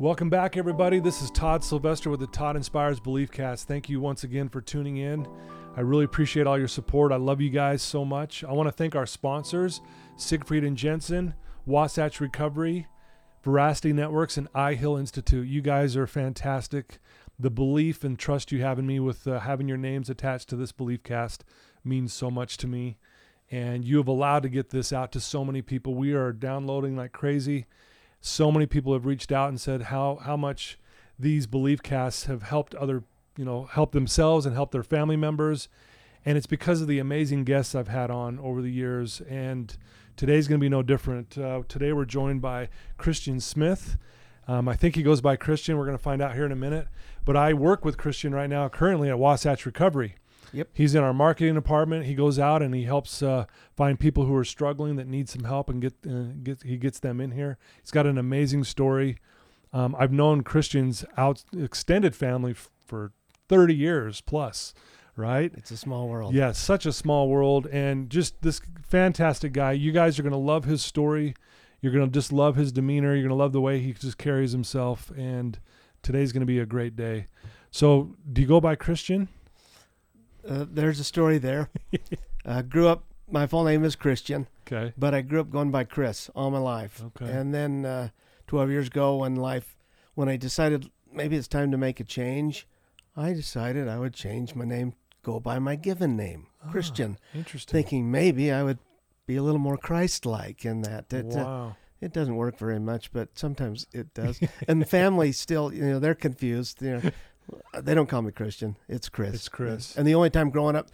Welcome back, everybody. This is Todd Sylvester with the Todd Inspires Belief Cast. Thank you once again for tuning in. I really appreciate all your support. I love you guys so much. I want to thank our sponsors, Siegfried and Jensen, Wasatch Recovery, Veracity Networks, and I Hill Institute. You guys are fantastic. The belief and trust you have in me with uh, having your names attached to this Belief Cast means so much to me. And you have allowed to get this out to so many people. We are downloading like crazy so many people have reached out and said how how much these belief casts have helped other you know help themselves and help their family members. And it's because of the amazing guests i've had on over the years. And today's going to be no different. Uh, today we're joined by christian smith. Um, i think he goes by christian. We're going to find out here in a minute. But i work with christian right now currently at wasatch recovery Yep. He's in our marketing department. He goes out and he helps uh, find people who are struggling that need some help and get uh, get he gets them in here. He's got an amazing story. Um, I've known Christian's out extended family f- for 30 years plus, right? It's a small world. Yeah, such a small world and just this fantastic guy. You guys are going to love his story. You're going to just love his demeanor. You're going to love the way he just carries himself and today's going to be a great day. So, do you go by Christian? Uh, there's a story there. uh, grew up. My full name is Christian, Okay. but I grew up going by Chris all my life. Okay. And then uh, 12 years ago, when life, when I decided maybe it's time to make a change, I decided I would change my name, go by my given name, Ah, Christian, Interesting. thinking maybe I would be a little more Christ-like in that. It, uh, wow. it doesn't work very much, but sometimes it does. and the family still, you know, they're confused. You know, they don't call me Christian. It's Chris. It's Chris. And the only time growing up,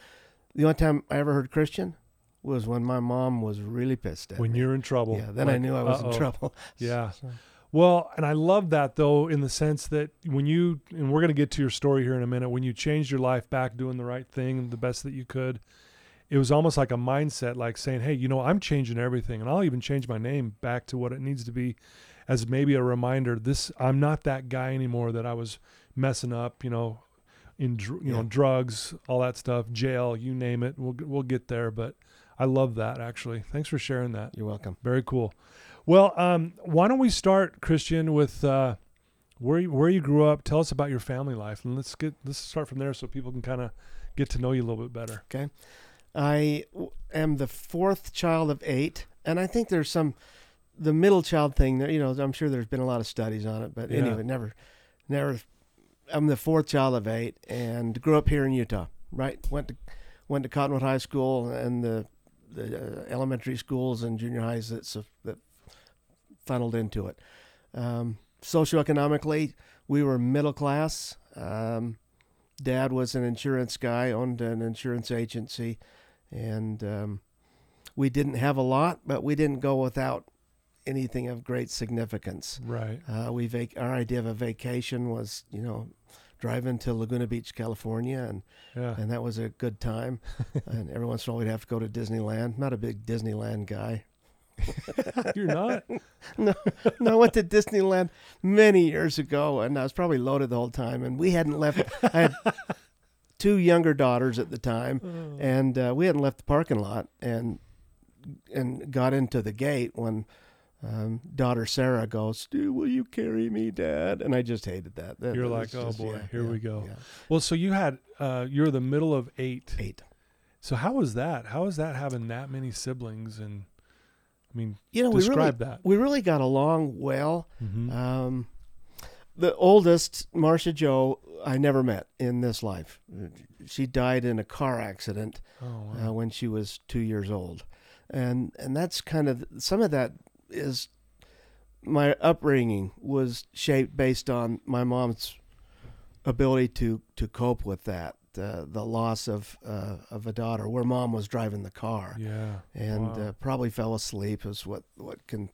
the only time I ever heard Christian was when my mom was really pissed at when me. you're in trouble. yeah, then I knew I was uh-oh. in trouble. Yeah. So- Well, and I love that though, in the sense that when you, and we're going to get to your story here in a minute, when you changed your life back doing the right thing, the best that you could, it was almost like a mindset, like saying, hey, you know, I'm changing everything. And I'll even change my name back to what it needs to be as maybe a reminder this, I'm not that guy anymore that I was messing up, you know, in, dr- you know, drugs, all that stuff, jail, you name it. We'll, we'll get there. But I love that actually. Thanks for sharing that. You're welcome. Very cool. Well, um, why don't we start, Christian, with uh, where you, where you grew up? Tell us about your family life, and let's get let's start from there so people can kind of get to know you a little bit better. Okay. I w- am the fourth child of eight, and I think there's some the middle child thing. There, you know, I'm sure there's been a lot of studies on it, but Yeah. anyway, never, never. I'm the fourth child of eight, and grew up here in Utah. Right, went to went to Cottonwood High School and the the uh, elementary schools and junior highs that that funneled into it. Um, socioeconomically, we were middle class. Um, Dad was an insurance guy, owned an insurance agency, and um, we didn't have a lot, but we didn't go without anything of great significance. Right. Uh, we vac- our idea of a vacation was, you know, driving to Laguna Beach, California, and Yeah. and that was a good time. and every once in a while, we'd have to go to Disneyland. Not a big Disneyland guy. You're not. no, no, I went to Disneyland many years ago, and I was probably loaded the whole time. And we hadn't left. I had two younger daughters at the time, and uh, we hadn't left the parking lot, and and got into the gate when um, daughter Sarah goes, "Stu, will you carry me, Dad?" And I just hated that. That- You're that like, "Oh, just- boy, yeah, here yeah, we go." yeah. Well, so you had uh, you're the middle of eight. Eight. So how was that? How was that having that many siblings? And I mean, You know, we really describe that. we really got along well. Mhm. Um, the oldest, Marcia Joe, I never met in this life. She died in a car accident oh, wow. uh, when she was two years old, and and that's kind of some of that is my upbringing was shaped based on my mom's ability to to cope with that uh, the loss of uh, of a daughter where mom was driving the car yeah. and Wow. uh, probably fell asleep is what what can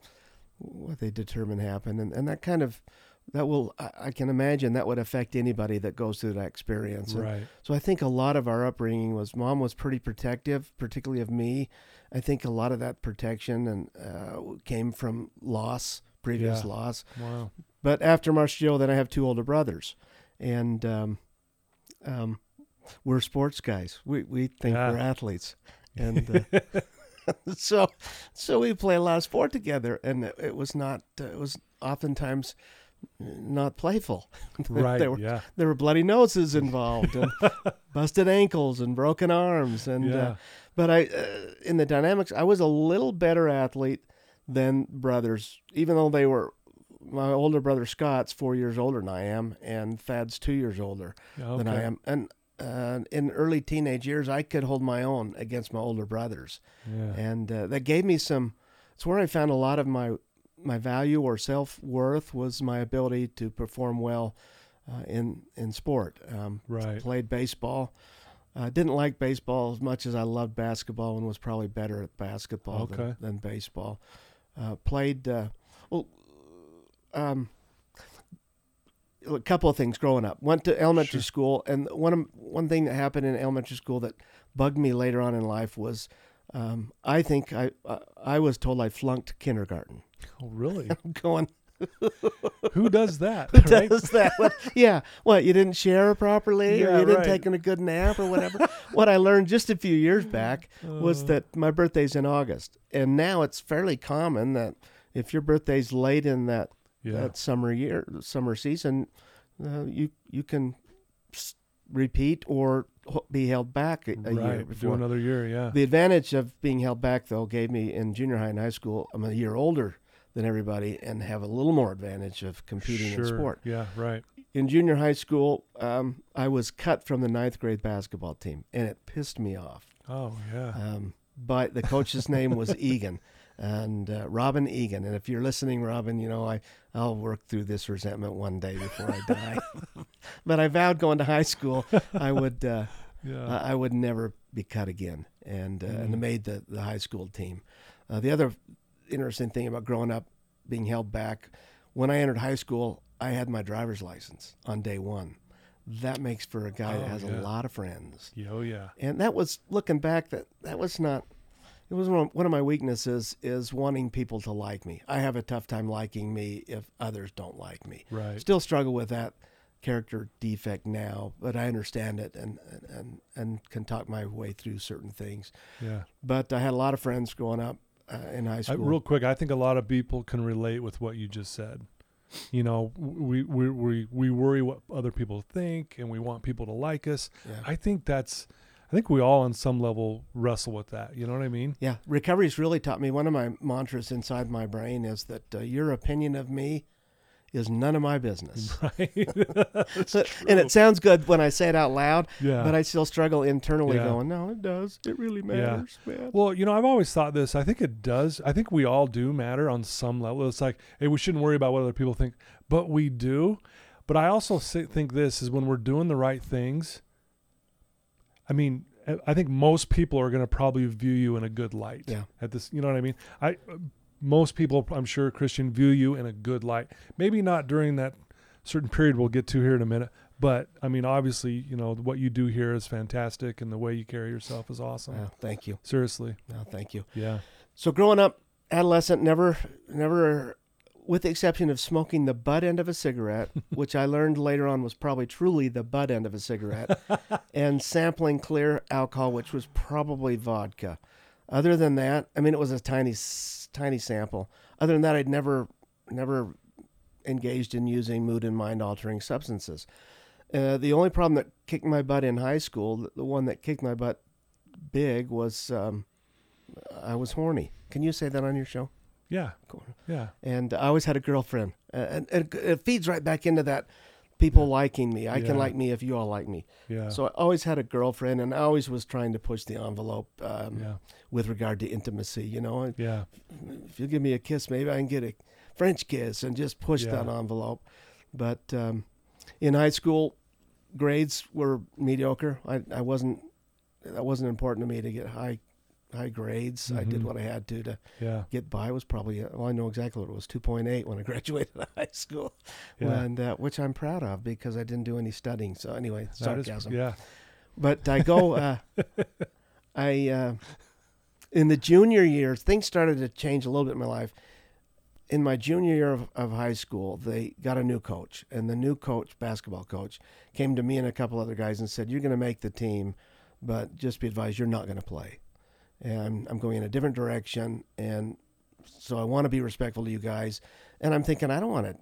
what they determine happened and and that kind of that will I, I can imagine that would affect anybody that goes through that experience. And Right. So I think a lot of our upbringing was mom was pretty protective, particularly of me. I think a lot of that protection and uh, came from loss, previous Yeah. loss. Wow. But after Marshall, then I have two older brothers, and um, um, we're sports guys. We we think Yeah. we're athletes, and uh, so so we play a lot of sport together, and it, it was not uh, it was oftentimes not playful. Right. there were yeah. there were bloody noses involved, and busted ankles, and broken arms, and Yeah. uh, but I uh, in the dynamics I was a little better athlete than brothers, even though they were. My older brother Scott's four years older than I am, and Thad's two years older okay. than I am. And uh, in early teenage years, I could hold my own against my older brothers, Yeah. and uh, that gave me some. It's where I found a lot of my my value or self worth was my ability to perform well uh, in in sport. Um, Right. Played baseball. I didn't like baseball as much as I loved basketball, and was probably better at basketball Okay. than, than baseball. Uh, played uh, well. Um, a couple of things growing up. Went to elementary Sure. school, and one one thing that happened in elementary school that bugged me later on in life was, um, I think I uh, I was told I flunked kindergarten. Oh, really? I'm going, Who does that? who right? does that? What, yeah, what you didn't share properly, or you didn't right. take a good nap, or whatever. what I learned just a few years back was Uh, that my birthday's in August, and now it's fairly common that if your birthday's late in that Yeah. that summer year, summer season, uh, you you can repeat or be held back a, a year right. Do before. another year. Yeah. The advantage of being held back, though, gave me in junior high and high school. I'm a year older than everybody and have a little more advantage of competing sure. in sport. Yeah. Right. In junior high school, um, I was cut from the ninth grade basketball team, and it pissed me off. Oh yeah. Um, but the coach's name was Egan, and uh, Robin Egan. And if you're listening, Robin, you know I I'll work through this resentment one day before I die. but I vowed going to high school I would uh, yeah. I I would never be cut again, and uh, and Mm. made the the high school team. Uh, the other interesting thing about growing up being held back, when I entered high school, I had my driver's license on day one. That makes for a guy that Oh, has yeah. a lot of friends yeah. Oh yeah. and that was looking back that that was not it was one of, one of my weaknesses is wanting people to like me i have a tough time liking me if others don't like me Right. still struggle with that character defect now but i understand it and and and can talk my way through certain things Yeah. but i had a lot of friends growing up uh, in high I, school real quick, I think a lot of people can relate with what you just said. You know, we we we we worry what other people think, and we want people to like us. yeah. I think that's. I think we all, on some level, wrestle with that. You know what I mean? yeah recovery's really taught me one of my mantras inside my brain is that uh, your opinion of me is none of my business Right. And it sounds good when I say it out loud, yeah. but I still struggle internally Yeah. going, no, it does. It really matters, man. Well, you know, I've always thought this. I think it does. I think we all do matter on some level. It's like, hey, we shouldn't worry about what other people think, but we do. But I also think this is when we're doing the right things. I mean, I- I think most people are going to probably view you in a good light. Yeah. At this, you know what I mean? I uh, most people, I'm sure, Christian, view you in a good light. Maybe not during that certain period we'll get to here in a minute. But I mean, obviously, you know what you do here is fantastic, and the way you carry yourself is awesome. Oh, thank you. Seriously, No, thank you. yeah. So growing up, adolescent, never, never, with the exception of smoking the butt end of a cigarette, which I learned later on was probably truly the butt end of a cigarette, and sampling clear alcohol, which was probably vodka. Other than that, I mean, it was a tiny, tiny sample. Other than that, I'd never, never engaged in using mood and mind altering substances. Uh, the only problem that kicked my butt in high school, the- the one that kicked my butt big, was um, I was horny. Can you say that on your show? Yeah. Cool. Yeah. And I always had a girlfriend, uh, and, and it feeds right back into that people liking me. I Yeah. can like me if you all like me. Yeah. So I always had a girlfriend, and I always was trying to push the envelope um, yeah. with regard to intimacy. You know, Yeah. if you give me a kiss, maybe I can get a French kiss and just push Yeah. that envelope. But um, in high school, grades were mediocre. I, I wasn't. That wasn't important to me to get high high grades. I did Mhm. what I had to to Yeah. get by. It was probably uh, well, I know exactly what it was, two point eight when I graduated high school, Yeah. and uh, which I'm proud of because I didn't do any studying. So anyway, That is- sarcasm. yeah. But I go, uh, I uh, in the junior year, things started to change a little bit in my life. In my junior year of, of high school, they got a new coach, and the new coach, basketball coach, came to me and a couple other guys and said, "You're going to make the team, but just be advised, you're not going to play." And I'm going in a different direction, and so I want to be respectful to you guys. And I'm thinking, I don't want to.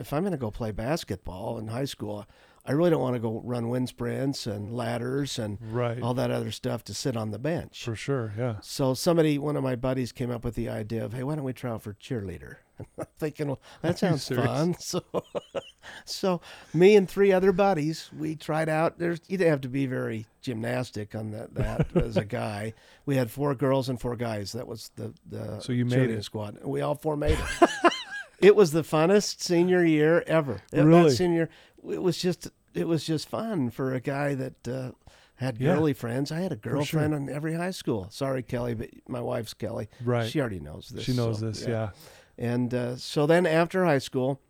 If I'm going to go play basketball in high school, I really don't want to go run wind sprints and ladders and Right. all that other stuff to sit on the bench. For sure. Yeah. So somebody, one of my buddies, came up with the idea of, hey, why don't we try out for cheerleader? I'm thinking, well, that sounds fun. So, so me and three other buddies, we tried out. There's you didn't have to be very gymnastic on that. That as a guy, we had four girls and four guys. That was the the So you made it. squad. We all four made it. it was the funnest senior year ever. Really? That senior, it was just it was just fun for a guy that uh, had Yeah. girly friends. I had a sure. girlfriend in every high school. Sorry, Kelly, but my wife's Kelly. Right. She already knows this. she knows so, this. Yeah. And uh, so then after high school,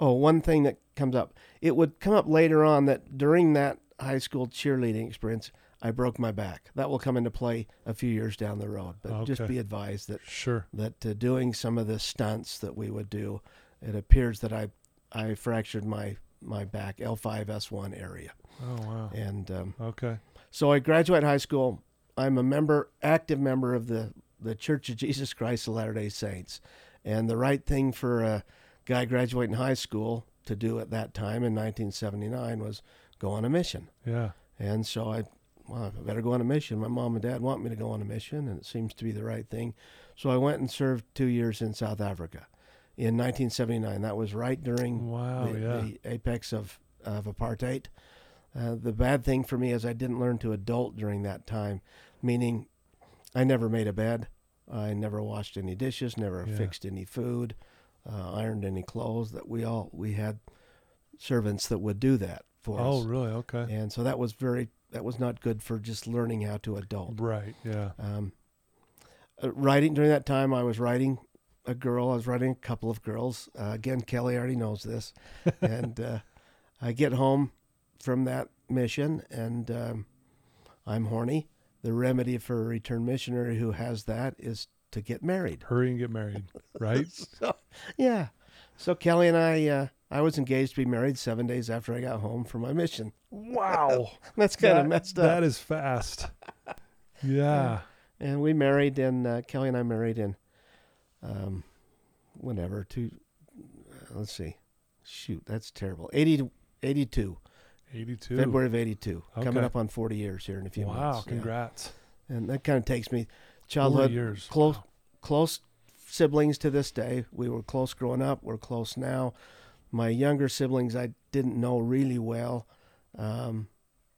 oh, one thing that comes up, it would come up later on that during that high school cheerleading experience, I broke my back. That will come into play a few years down the road. But just be advised that Sure. that uh, doing some of the stunts that we would do, it appears that I I fractured my my back L5S1 area, Oh wow. and um, Okay. so I graduate high school. I'm a member, active member of the the Church of Jesus Christ of Latter Day Saints, and the right thing for a guy graduating high school to do at that time in 1979 was go on a mission. Yeah. And so I, well, I better go on a mission. My mom and dad want me to go on a mission, and it seems to be the right thing. So I went and served two years in South Africa in 1979. That was right during Wow. the, yeah. the apex of, of apartheid. Uh, the bad thing for me is I didn't learn to adult during that time, meaning I never made a bed. I never washed any dishes, never Yeah. fixed any food, uh, ironed any clothes. That we all we had servants that would do that for oh us, Oh, really? Okay. and so that was very that was not good for just learning how to adult. Right. Yeah. Um, uh, writing during that time, I was writing a girl. I was writing a couple of girls. Uh, again, Kelly already knows this, and uh, I get home from that mission, and um, I'm horny. The remedy for a return missionary who has that is to get married. Hurry and get married. Right. So, yeah. So Kelly and I, uh, I was engaged to be married seven days after I got home from my mission. wow. That's kind of messed up. That is fast. Yeah. and we married in uh, Kelly and I married in um whenever two uh, let's see shoot that's terrible 80 82 82. February of 82 coming up on 40 years here in a few Wow. months yeah. Congrats. and that kind of takes me 40 childhood years. close Wow. close siblings to this day we were close growing up we're close now my younger siblings I didn't know really well um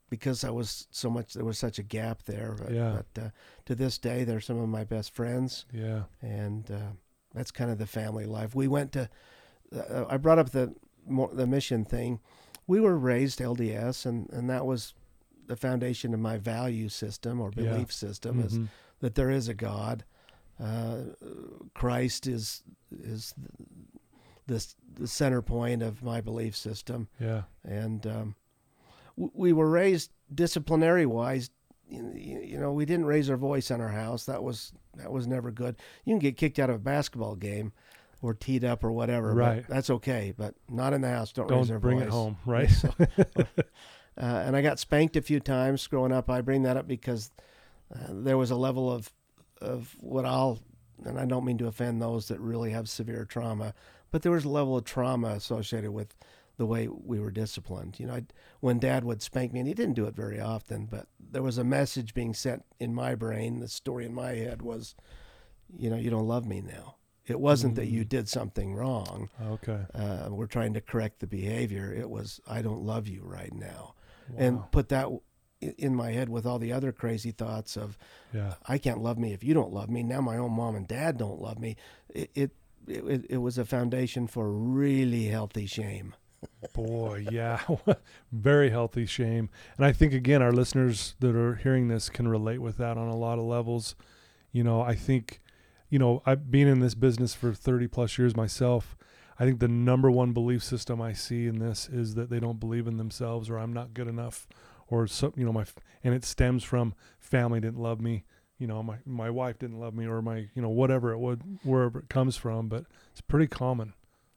because I was so much there was such a gap there but, Yeah. but uh, to this day they're some of my best friends Yeah. and uh, that's kind of the family life. We went to. Uh, I brought up the the mission thing. We were raised LDS, and and that was the foundation of my value system or Yeah. belief system is Mhm. that there is a God. Uh, Christ is is this the center point of my belief system Yeah. and um, w- we were raised disciplinary wise. You you know, we didn't raise our voice in our house. That was that was never good. You can get kicked out of a basketball game, or teed up or whatever. but Right. that's okay, but not in the house. Don't, raise Don't our bring voice. it home. Right. So, uh, and I got spanked a few times growing up. I bring that up because uh, there was a level of of what I'll, and I don't mean to offend those that really have severe trauma, but there was a level of trauma associated with the way we were disciplined. You know, I'd, when Dad would spank me, and he didn't do it very often, but there was a message being sent in my brain. The story in my head was, you know, you don't love me now. It wasn't that you Mm. did something wrong. okay. Uh, we're trying to correct the behavior. It was, I don't love you right now Wow. and put that in my head with all the other crazy thoughts of yeah. I can't love me if you don't love me. Now my own mom and dad don't love me. It it it, it was a foundation for really healthy shame. Boy, yeah, very healthy shame. And I think again, our listeners that are hearing this can relate with that on a lot of levels. You know, I think, you know, I've been in this business for 30 plus years myself. I think the number one belief system I see in this is that they don't believe in themselves or I'm not good enough or so, you know, my, and it stems from family didn't love me. You know, my, my wife didn't love me or my, you know, whatever it would, wherever it comes from, but it's pretty common,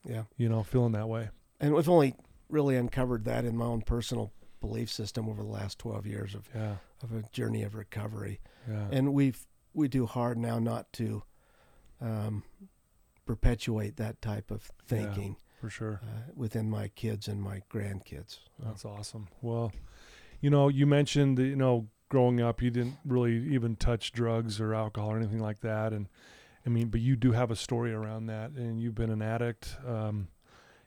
Yeah. you know, feeling that way. And we've only really uncovered that in my own personal belief system over the last 12 years of, Yeah. of a journey of recovery. Yeah. And we've, we do hard now not to um, perpetuate that type of thinking for sure. uh, within my kids and my grandkids. That's awesome. Well, you know, you mentioned that, you know, growing up, you didn't really even touch drugs or alcohol or anything like that. And I mean, but you do have a story around that, and you've been an addict um,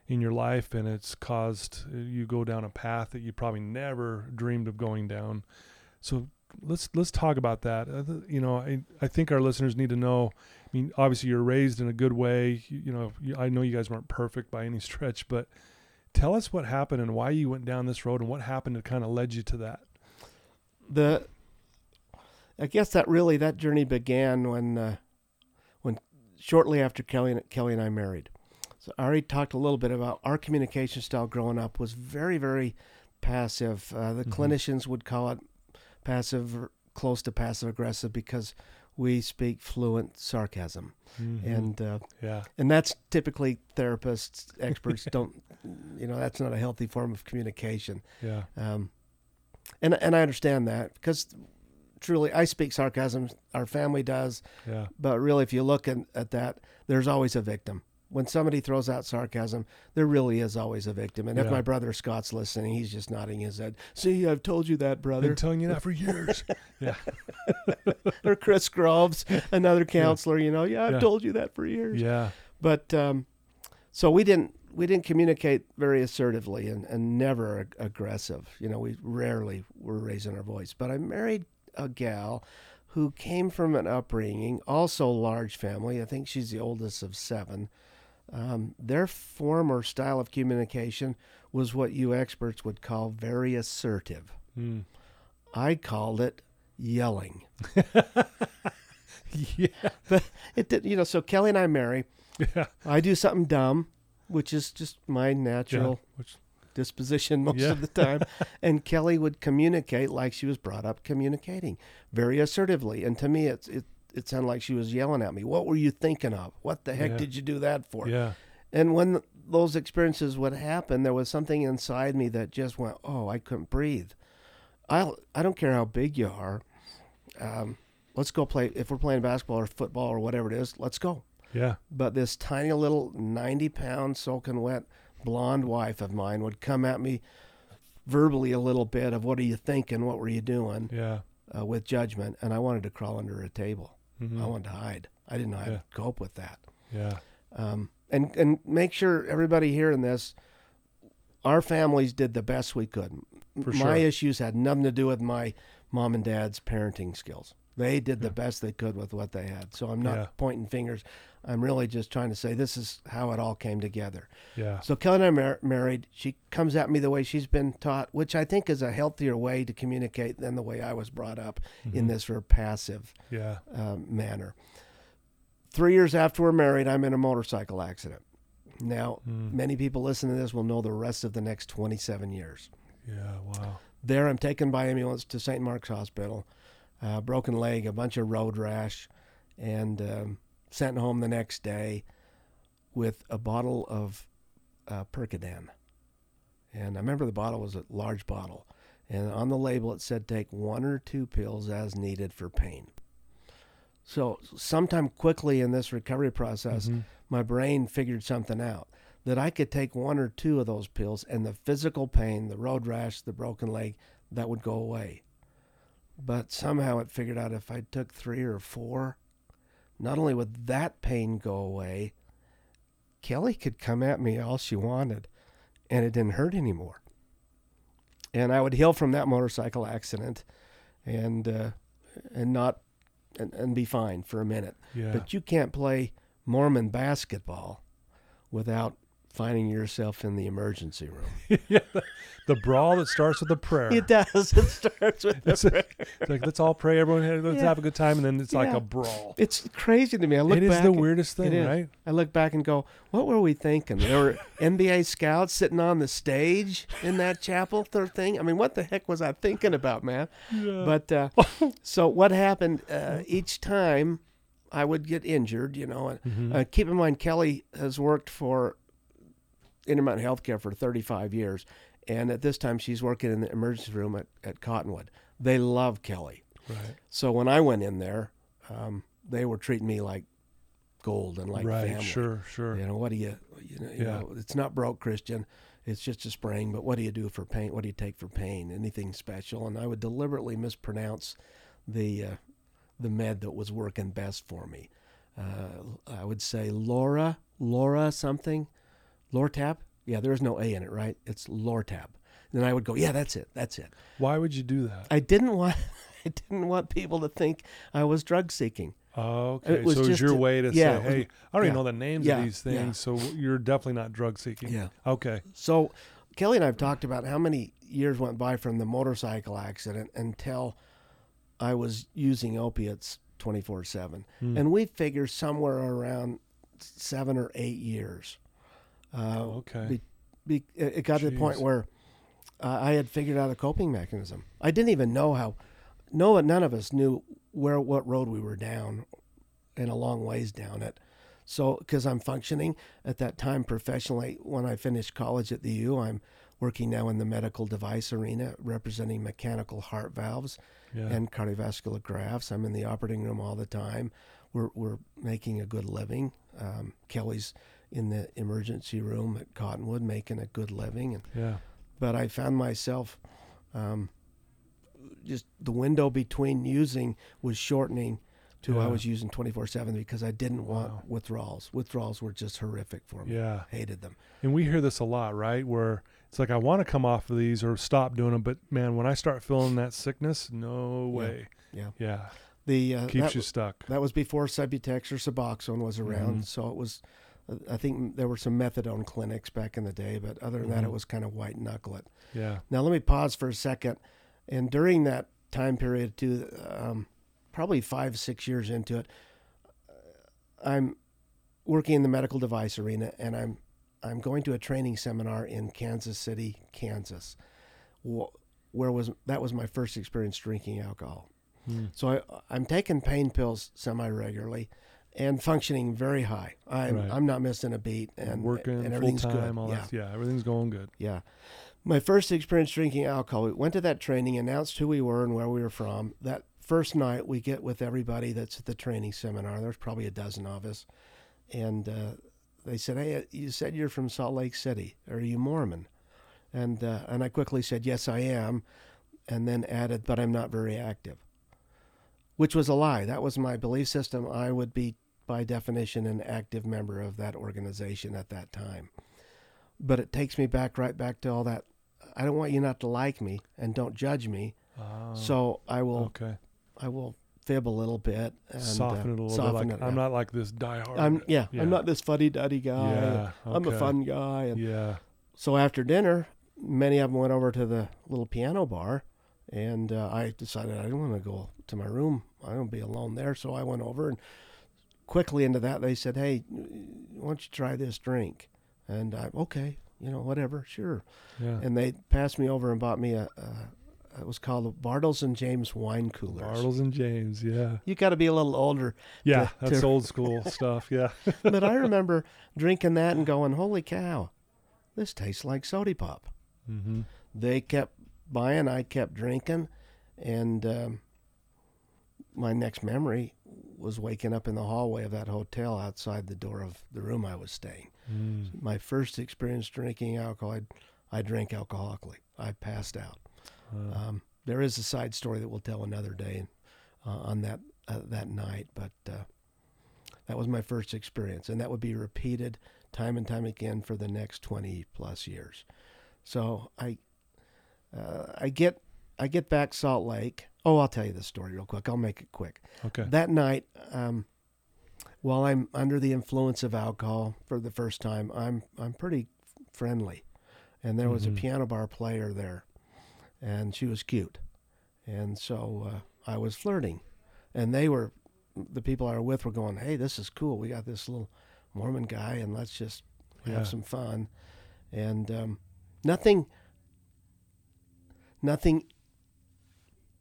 in your life, and it's caused uh, you go down a path that you probably never dreamed of going down. So let's let's talk about that. Uh, you know, I I think our listeners need to know. I mean, obviously, you're raised in a good way. You, you know, I know you guys weren't perfect by any stretch, but tell us what happened and why you went down this road and what happened that kind of led you to that. The, I guess that really that journey began when, uh, when shortly after Kelly and, Kelly and I married. So I already talked a little bit about our communication style growing up was very very passive. Uh, the Mhm. clinicians would call it passive, close to passive aggressive because we speak fluent sarcasm, Mhm. and uh, yeah, and that's typically therapists, experts don't, you know, that's not a healthy form of communication. yeah, Um, and and I understand that because truly I speak sarcasm, our family does, yeah, but really if you look at, at that, there's always a victim. When somebody throws out sarcasm, there really is always a victim. And if my brother Scott's listening, he's just nodding his head. See, I've told you that, brother. I've been telling you that for years. yeah, or Chris Groves, another counselor, you know, yeah, I've Yeah. told you that for years. yeah, But um, so we didn't we didn't communicate very assertively and, and never ag- aggressive. You know, we rarely were raising our voice. But I married a gal who came from an upbringing, also large family. I think she's the oldest of seven. Um, their former style of communication was what you experts would call very assertive. mm. I called it yelling. yeah, But It did, you know. So Kelly and I marry. yeah, I do something dumb, which is just my natural yeah. Which, disposition most Yeah. of the time. and Kelly would communicate like she was brought up communicating very assertively. And to me, it's, it, it sounded like she was yelling at me. What were you thinking of? What the heck Yeah. did you do that for? yeah, And when those experiences would happen, there was something inside me that just went, oh, I couldn't breathe. I, I don't care how big you are. Um, let's go play. If we're playing basketball or football or whatever it is, let's go. yeah, But this tiny little 90 pound soaking wet blonde wife of mine would come at me verbally a little bit of what are you thinking? What were you doing? yeah. Uh, with judgment. And I wanted to crawl under a table. Mhm. I wanted to hide. I didn't know how Yeah. to cope with that. Yeah, Um, and, and make sure everybody hearing this, our families did the best we could. For my sure. issues had nothing to do with my mom and dad's parenting skills. They did the best they could with what they had. So I'm not Yeah. pointing fingers. I'm really just trying to say this is how it all came together. yeah, So Kelly and I mar- married. She comes at me the way she's been taught, which I think is a healthier way to communicate than the way I was brought up in Mhm. this sort of passive yeah, um, manner. Three years after we're married, I'm in a motorcycle accident. Now, Mm. many people listening to this will know the rest of the next 27 years. yeah. Wow. There, I'm taken by ambulance to St. Mark's Hospital, uh, broken leg, a bunch of road rash, and um, sent home the next day with a bottle of uh, Percodan. And I remember the bottle was a large bottle, and on the label it said take one or two pills as needed for pain. So, sometime quickly in this recovery process, Mhm. my brain figured something out that I could take one or two of those pills and the physical pain, the road rash, the broken leg, that would go away. But somehow it figured out if I took three or four, not only would that pain go away, Kelly could come at me all she wanted and it didn't hurt anymore. And I would heal from that motorcycle accident and uh, and not and, and be fine for a minute. Yeah, But you can't play Mormon basketball without finding yourself in the emergency room. yeah, the, the brawl that starts with a prayer. It does. It starts with the It's, it's like let's all pray, everyone let's Yeah. have a good time, and then it's like a brawl. It's crazy to me. I look It is the and- weirdest thing, right? I look back and go, what were we thinking? There were NBA scouts sitting on the stage in that chapel third thing. I mean, what the heck was I thinking about, man? Yeah. But uh, so what happened uh, each time I would get injured, you know, and Mhm. uh, keep in mind, Kelly has worked for Intermountain Healthcare for 35 years. And at this time, she's working in the emergency room at, at Cottonwood. They love Kelly. right, So when I went in there, um, they were treating me like gold and like right, family. sure, sure. You know, what do you, you know, you Yeah. know, it's not broke, Christian. It's just a sprain, but what do you do for pain? What do you take for pain? Anything special? And I would deliberately mispronounce the uh, the med that was working best for me. Uh, I would say Laura, Laura something, Lortab. Yeah, there is no A in it, right? It's Lortab. Then I would go, yeah, that's it, that's it. Why would you do that? I didn't want, I didn't want people to think I was drug seeking. Oh, okay. It was so it's just your a- way to yeah, say, it was- hey, I don't even yeah, know the names yeah, of these things, so you're definitely not drug seeking. Yeah. Okay. So Kelly and I have talked about how many years went by from the motorcycle accident until I was using opiates 24 7. Hmm. And we figure somewhere around seven or eight years. Uh, Oh, okay. be- be, it it got to the point where uh, I had figured out a coping mechanism. I didn't even know how, no, none of us knew where, what road we were down and a long ways down it. So, because I'm functioning at that time professionally, when I finished college at the U, I'm working now in the medical device arena representing mechanical heart valves yeah. and cardiovascular grafts. I'm in the operating room all the time. We're, we're making a good living. Um, Kelly's in the emergency room at Cottonwood making a good living. And, yeah. but I found myself um, just the window between using was shortening to I was using 24 7 because I didn't want Wow. withdrawals. Withdrawals were just horrific for me. Yeah. Hated them. And we hear this a lot, right? Where it's like I want to come off of these or stop doing them, but man, when I start feeling that sickness, no way. yeah. Yeah. The uh, Keeps that, you stuck. that was before Subutex or Suboxone was around, Mhm. so it was. Uh, I think there were some methadone clinics back in the day, but other than that, Mhm. it was kind of white knuckle it. Yeah. Now let me pause for a second. And during that time period, too, um, probably five six years into it, I'm working in the medical device arena, and I'm I'm going to a training seminar in Kansas City, Kansas, where was that was my first experience drinking alcohol. Hmm. So I, I'm taking pain pills semi regularly. And functioning very high. I'm Right. I'm not missing a beat, and Working and full everything's time, good. all yeah. that. Yeah. Everything's going good. Yeah. My first experience drinking alcohol, we went to that training, announced who we were and where we were from. That first night, we get with everybody that's at the training seminar. There's probably a dozen of us. And uh, they said, Hey, uh, you said you're from Salt Lake City. Are you Mormon? And, uh, and I quickly said, Yes, I am. And then added, But I'm not very active, which was a lie. That was my belief system. I would be, by definition, an active member of that organization at that time but it takes me back right back to all that i don't want you not to like me and don't judge me Oh, so i will okay. i will fib a little bit and soften uh, it a little soften bit. Like I'm not like this diehard. i'm yeah, yeah. i'm not this fuddy-duddy guy Yeah. i'm a fun guy and Yeah. so after dinner many of them went over to the little piano bar and uh, i decided i didn't want to go to my room i don't be alone there so i went over and quickly into that they said hey why don't you try this drink and i okay you know whatever sure Yeah. and they passed me over and bought me a, a it was called the Bartles and James wine coolers. Bartles and James. Yeah. You got to be a little older, Yeah. to- that's old school stuff. Yeah. but I remember drinking that and going, "Holy cow, this tastes like soda pop." mm-hmm. They kept buying, I kept drinking, and um, my next memory was waking up in the hallway of that hotel outside the door of the room I was staying. Mm. My first experience drinking alcohol, I, I drank alcoholically. I passed out. Uh, Um, there is a side story that we'll tell another day uh, on that uh, that night, but uh, that was my first experience, and that would be repeated time and time again for the next twenty plus years. So I uh, I get I get back Salt Lake. Oh, I'll tell you the story real quick. I'll make it quick. okay. That night, um, while I'm under the influence of alcohol for the first time, I'm I'm pretty friendly. And there was Mhm. a piano bar player there, and she was cute, and so uh, I was flirting, and they were the people I were with were going, "Hey, this is cool. We got this little Mormon guy, and let's just Yeah. have some fun." And um, nothing, nothing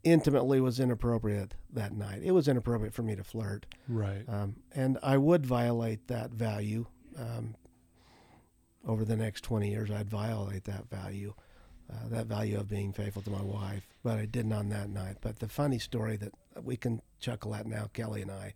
intimately was inappropriate that night. It was inappropriate for me to flirt, Right. um, and I would violate that value. Um, over the next 20 years, I'd violate that value, uh, that value of being faithful to my wife. But I didn't on that night. But the funny story that we can chuckle at now, Kelly and I,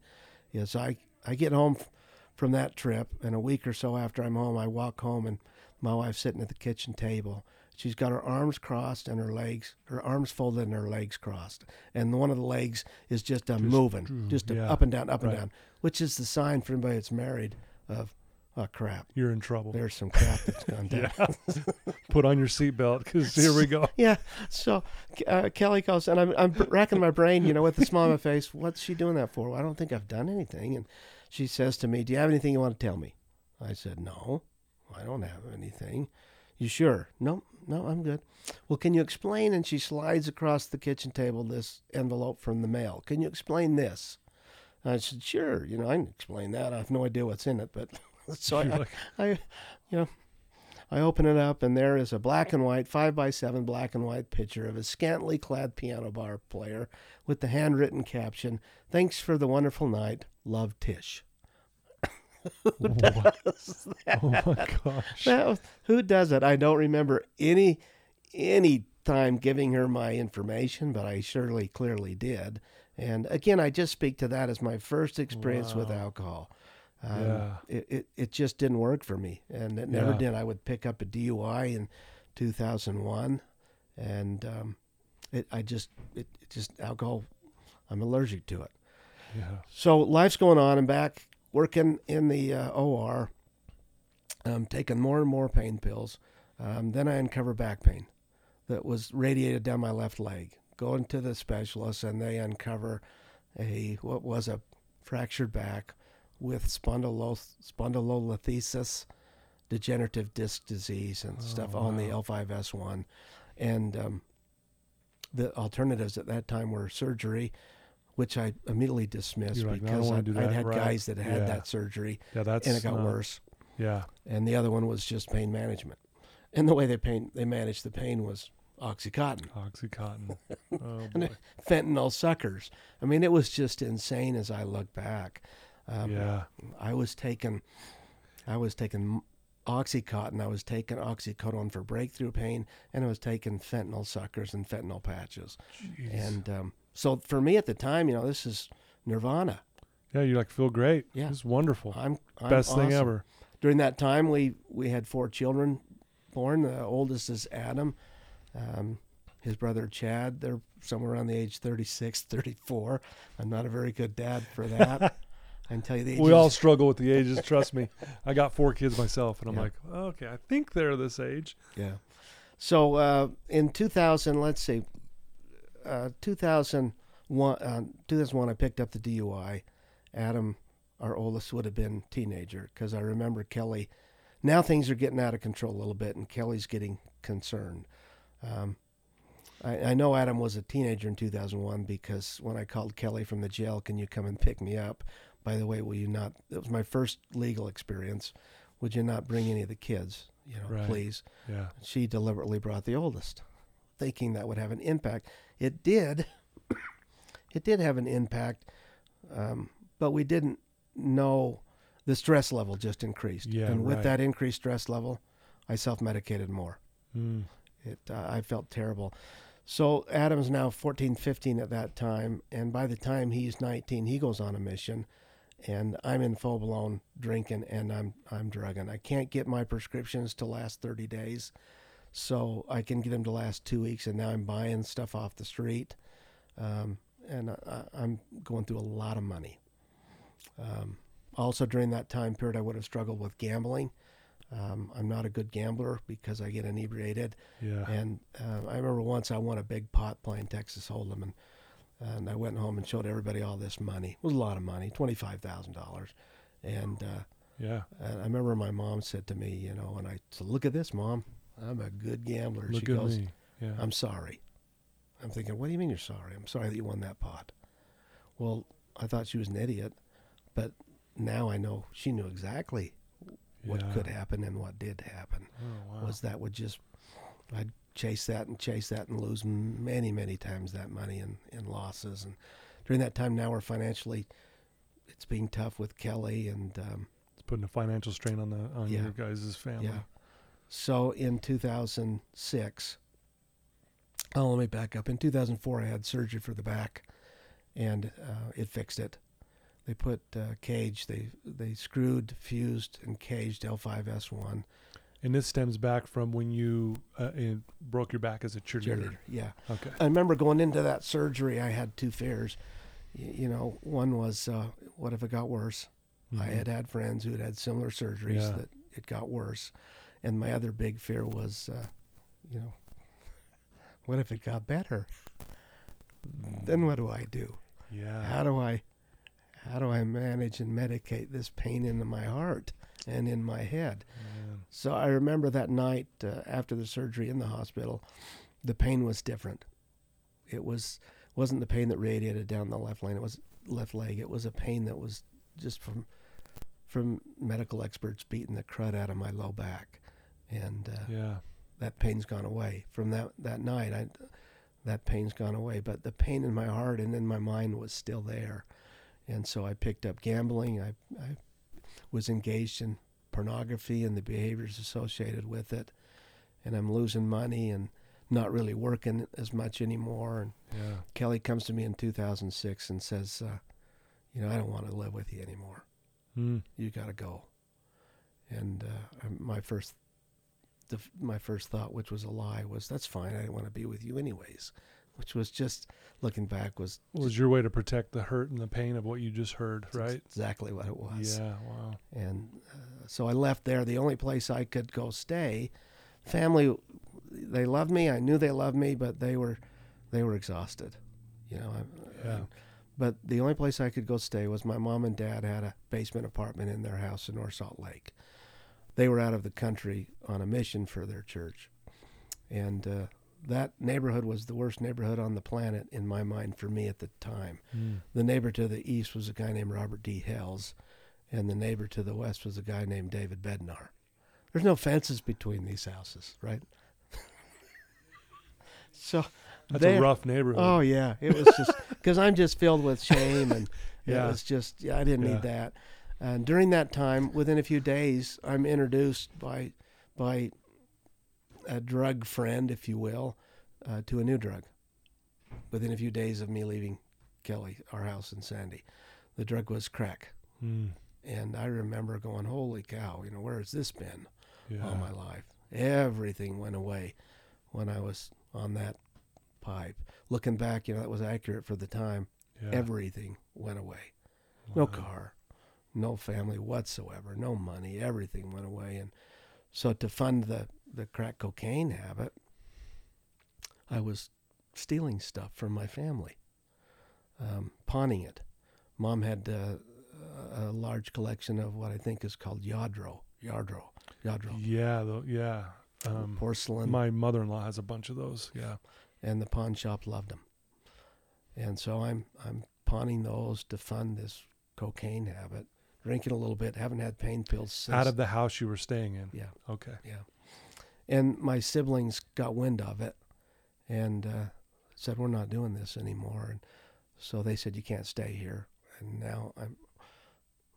is I, I get home f- from that trip, and a week or so after I'm home, I walk home, and my wife's sitting at the kitchen table. She's got her arms crossed and her legs, her arms folded and her legs crossed. And one of the legs is just, uh, Just moving, just uh, yeah. up and down, up Right. and down, which is the sign for anybody that's married of, oh, crap. You're in trouble. There's some crap that's gone down. Put on your seatbelt because here we go. Yeah. So uh, Kelly calls, and I'm, I'm racking my brain, you know, with a smile on my face. What's she doing that for? Well, I don't think I've done anything. And she says to me, Do you have anything you want to tell me? I said, No, I don't have anything. You sure? No, no, I'm good. Well, can you explain? And she slides across the kitchen table this envelope from the mail. Can you explain this? I said, Sure. You know, I can explain that. I have no idea what's in it, but so I, I, you know, I open it up and there is a black and white, five by seven black and white picture of a scantily clad piano bar player with the handwritten caption, Thanks for the wonderful night. Love Tish. What? Oh my gosh. That was- who does it? I don't remember any any time giving her my information, but I surely clearly did. And again, I just speak to that as my first experience with alcohol. Um, Yeah. it, it, it just didn't work for me, and it never Yeah. did. I would pick up a DUI in 2001, and um, it I just it, it just alcohol. I'm allergic to it. Yeah. So life's going on. I'm back working in the uh, OR. I'm taking more and more pain pills. Um, then I uncover back pain that was radiated down my left leg. Going to the specialist, and they uncover a what was a fractured back with spondylo- spondylolisthesis, degenerative disc disease, and stuff Oh, on the. L5S1. And um, the alternatives at that time were surgery, which I immediately dismissed like, "No, I because I'd, do I'd had right. guys that had Yeah. that surgery Yeah. That's and it got worse. Yeah. And the other one was just pain management. And the way they pain they managed the pain was oxycontin, Oxycontin. Oh And fentanyl suckers. I mean, it was just insane as I look back. Um, yeah. I was taking, I was taking oxycontin. I was taking oxycodone for breakthrough pain, and I was taking fentanyl suckers and fentanyl patches. Jeez. And um, so for me at the time, you know, this is nirvana. yeah, you like feel great. Yeah. It's wonderful. I'm, I'm Best thing ever. During that time, we we had four children born. The oldest is Adam. Um, his brother Chad. They're somewhere around the age 36, 34. I'm not a very good dad for that. I can tell you the ages. We all struggle with the ages. Trust me. I got four kids myself, and I'm Yeah. like, okay, I think they're this age. Yeah. So uh, in 2000, let's see, uh, 2001, uh, 2001, I picked up the DUI. Adam, our oldest, would have been teenager because I remember Kelly. Now things are getting out of control a little bit, and Kelly's getting concerned. Um, I, I know Adam was a teenager in 2001 because when I called Kelly from the jail, can you come and pick me up? By the way, will you not? It was my first legal experience. Would you not bring any of the kids? You know, Right. please Yeah. she deliberately brought the oldest, thinking that would have an impact. It did. It did have an impact, um, but we didn't know the stress level just increased. Yeah, and with right. that increased stress level, I self-medicated more. Mm. It uh, I felt terrible. So Adam's now 14, 15 at that time, and by the time he's 19, he goes on a mission, and I'm in full blown drinking and I'm I'm drugging. I can't get my prescriptions to last 30 days, so I can get them to last two weeks, and now I'm buying stuff off the street, um, and I, I'm going through a lot of money. Um, also during that time period, I would have struggled with gambling. Um, I'm not a good gambler because I get inebriated. Yeah. And uh, I remember once I won a big pot playing Texas Hold'em, and and I went home and showed everybody all this money. It was a lot of money, twenty five thousand dollars. And uh, Yeah. and I remember my mom said to me, you know, and I said, "Look at this, mom. I'm a good gambler." Look she goes, me. Yeah. I'm sorry. I'm thinking, what do you mean you're sorry? I'm sorry that you won that pot. Well, I thought she was an idiot, but now I know she knew exactly what Yeah. could happen and what did happen. Oh, wow. Was that would just, I'd chase that and chase that and lose many, many times that money in, in losses. And during that time now we're financially, it's being tough with Kelly and, um, it's putting a financial strain on the on Yeah. your guys' family. Yeah. So in 2006, oh, let me back up. In 2004, I had surgery for the back, and uh, it fixed it. They put uh, cage. They they screwed, fused, and caged L5S1 And this stems back from when you uh, broke your back as a cheerleader. cheerleader. Yeah, Okay. I remember going into that surgery. I had two fears. Y- You know, one was uh, what if it got worse? I Mhm. had had friends who had had similar surgeries Yeah. that it got worse, and my other big fear was, uh, you know, what if it got better? Then what do I do? Yeah. How do I, how do I manage and medicate this pain in my heart and in my head? So I remember that night uh, after the surgery in the hospital, the pain was different. It was wasn't the pain that radiated down the left lane. It was left leg. It was a pain that was just from from medical experts beating the crud out of my low back, and uh, Yeah. that pain's gone away from that that night. I that pain's gone away, but the pain in my heart and in my mind was still there, and so I picked up gambling. I I was engaged in pornography and the behaviors associated with it, and I'm losing money and not really working as much anymore. And Yeah. Kelly comes to me in 2006 and says, uh, "You know, I don't want to live with you anymore. Mm. You got to go." And uh, my first, the, my first thought, which was a lie, was, "That's fine. I didn't want to be with you anyways," which was just looking back was was your way to protect the hurt and the pain of what you just heard, right? exactly what it was. Yeah. Wow. and uh, so I left there. The only place I could go stay, family, they loved me. I knew they loved me, but they were, they were exhausted, you know. I, Yeah. but the only place I could go stay was my mom and dad had a basement apartment in their house in North Salt Lake. They were out of the country on a mission for their church, and uh, that neighborhood was the worst neighborhood on the planet in my mind for me at the time. Mm. The neighbor to the east was a guy named Robert D. Hales, and the neighbor to the west was a guy named David Bednar. There's no fences between these houses, right? so That's a rough neighborhood. Oh yeah, it was just because I'm just filled with shame, and Yeah. it was just yeah, I didn't Yeah. need that. And during that time, within a few days, I'm introduced by by a drug friend, if you will, uh, to a new drug. Within a few days of me leaving Kelly, our house in Sandy, the drug was crack, Mm. and I remember going, "Holy cow! You know where has this been Yeah. all my life?" Everything went away when I was on that pipe. Looking back, you know that was accurate for the time. yeah. Everything went away. No car, no family whatsoever, no money. Everything went away. And so to fund the, the crack cocaine habit, I was stealing stuff from my family, um, pawning it. Mom had uh, a large collection of what I think is called Lladró, Lladró, Lladró, Yeah. Though. Yeah. Um, porcelain. my mother-in-law has a bunch of those. Yeah. and the pawn shop loved them. And so I'm I'm pawning those to fund this cocaine habit, drinking a little bit, haven't had pain pills since. Out of the house you were staying in. yeah, Okay. yeah. And my siblings got wind of it, and uh, said we're not doing this anymore. And so they said you can't stay here. And now I'm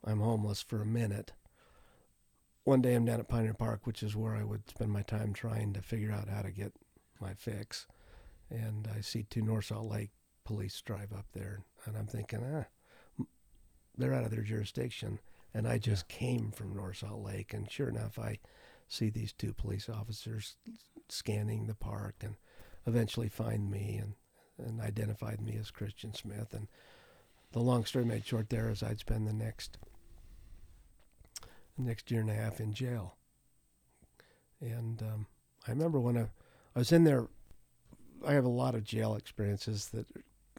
I'm homeless for a minute. One day I'm down at Pioneer Park, which is where I would spend my time trying to figure out how to get my fix. And I see two North Salt Lake police drive up there, and I'm thinking, ah, they're out of their jurisdiction. And I just came from North Salt Lake, and sure enough, I see these two police officers scanning the park, and eventually find me and and identified me as Christian Smith. And the long story made short, there is I'd spend the next next year and a half in jail. And um, I remember when I, I was in there, I have a lot of jail experiences that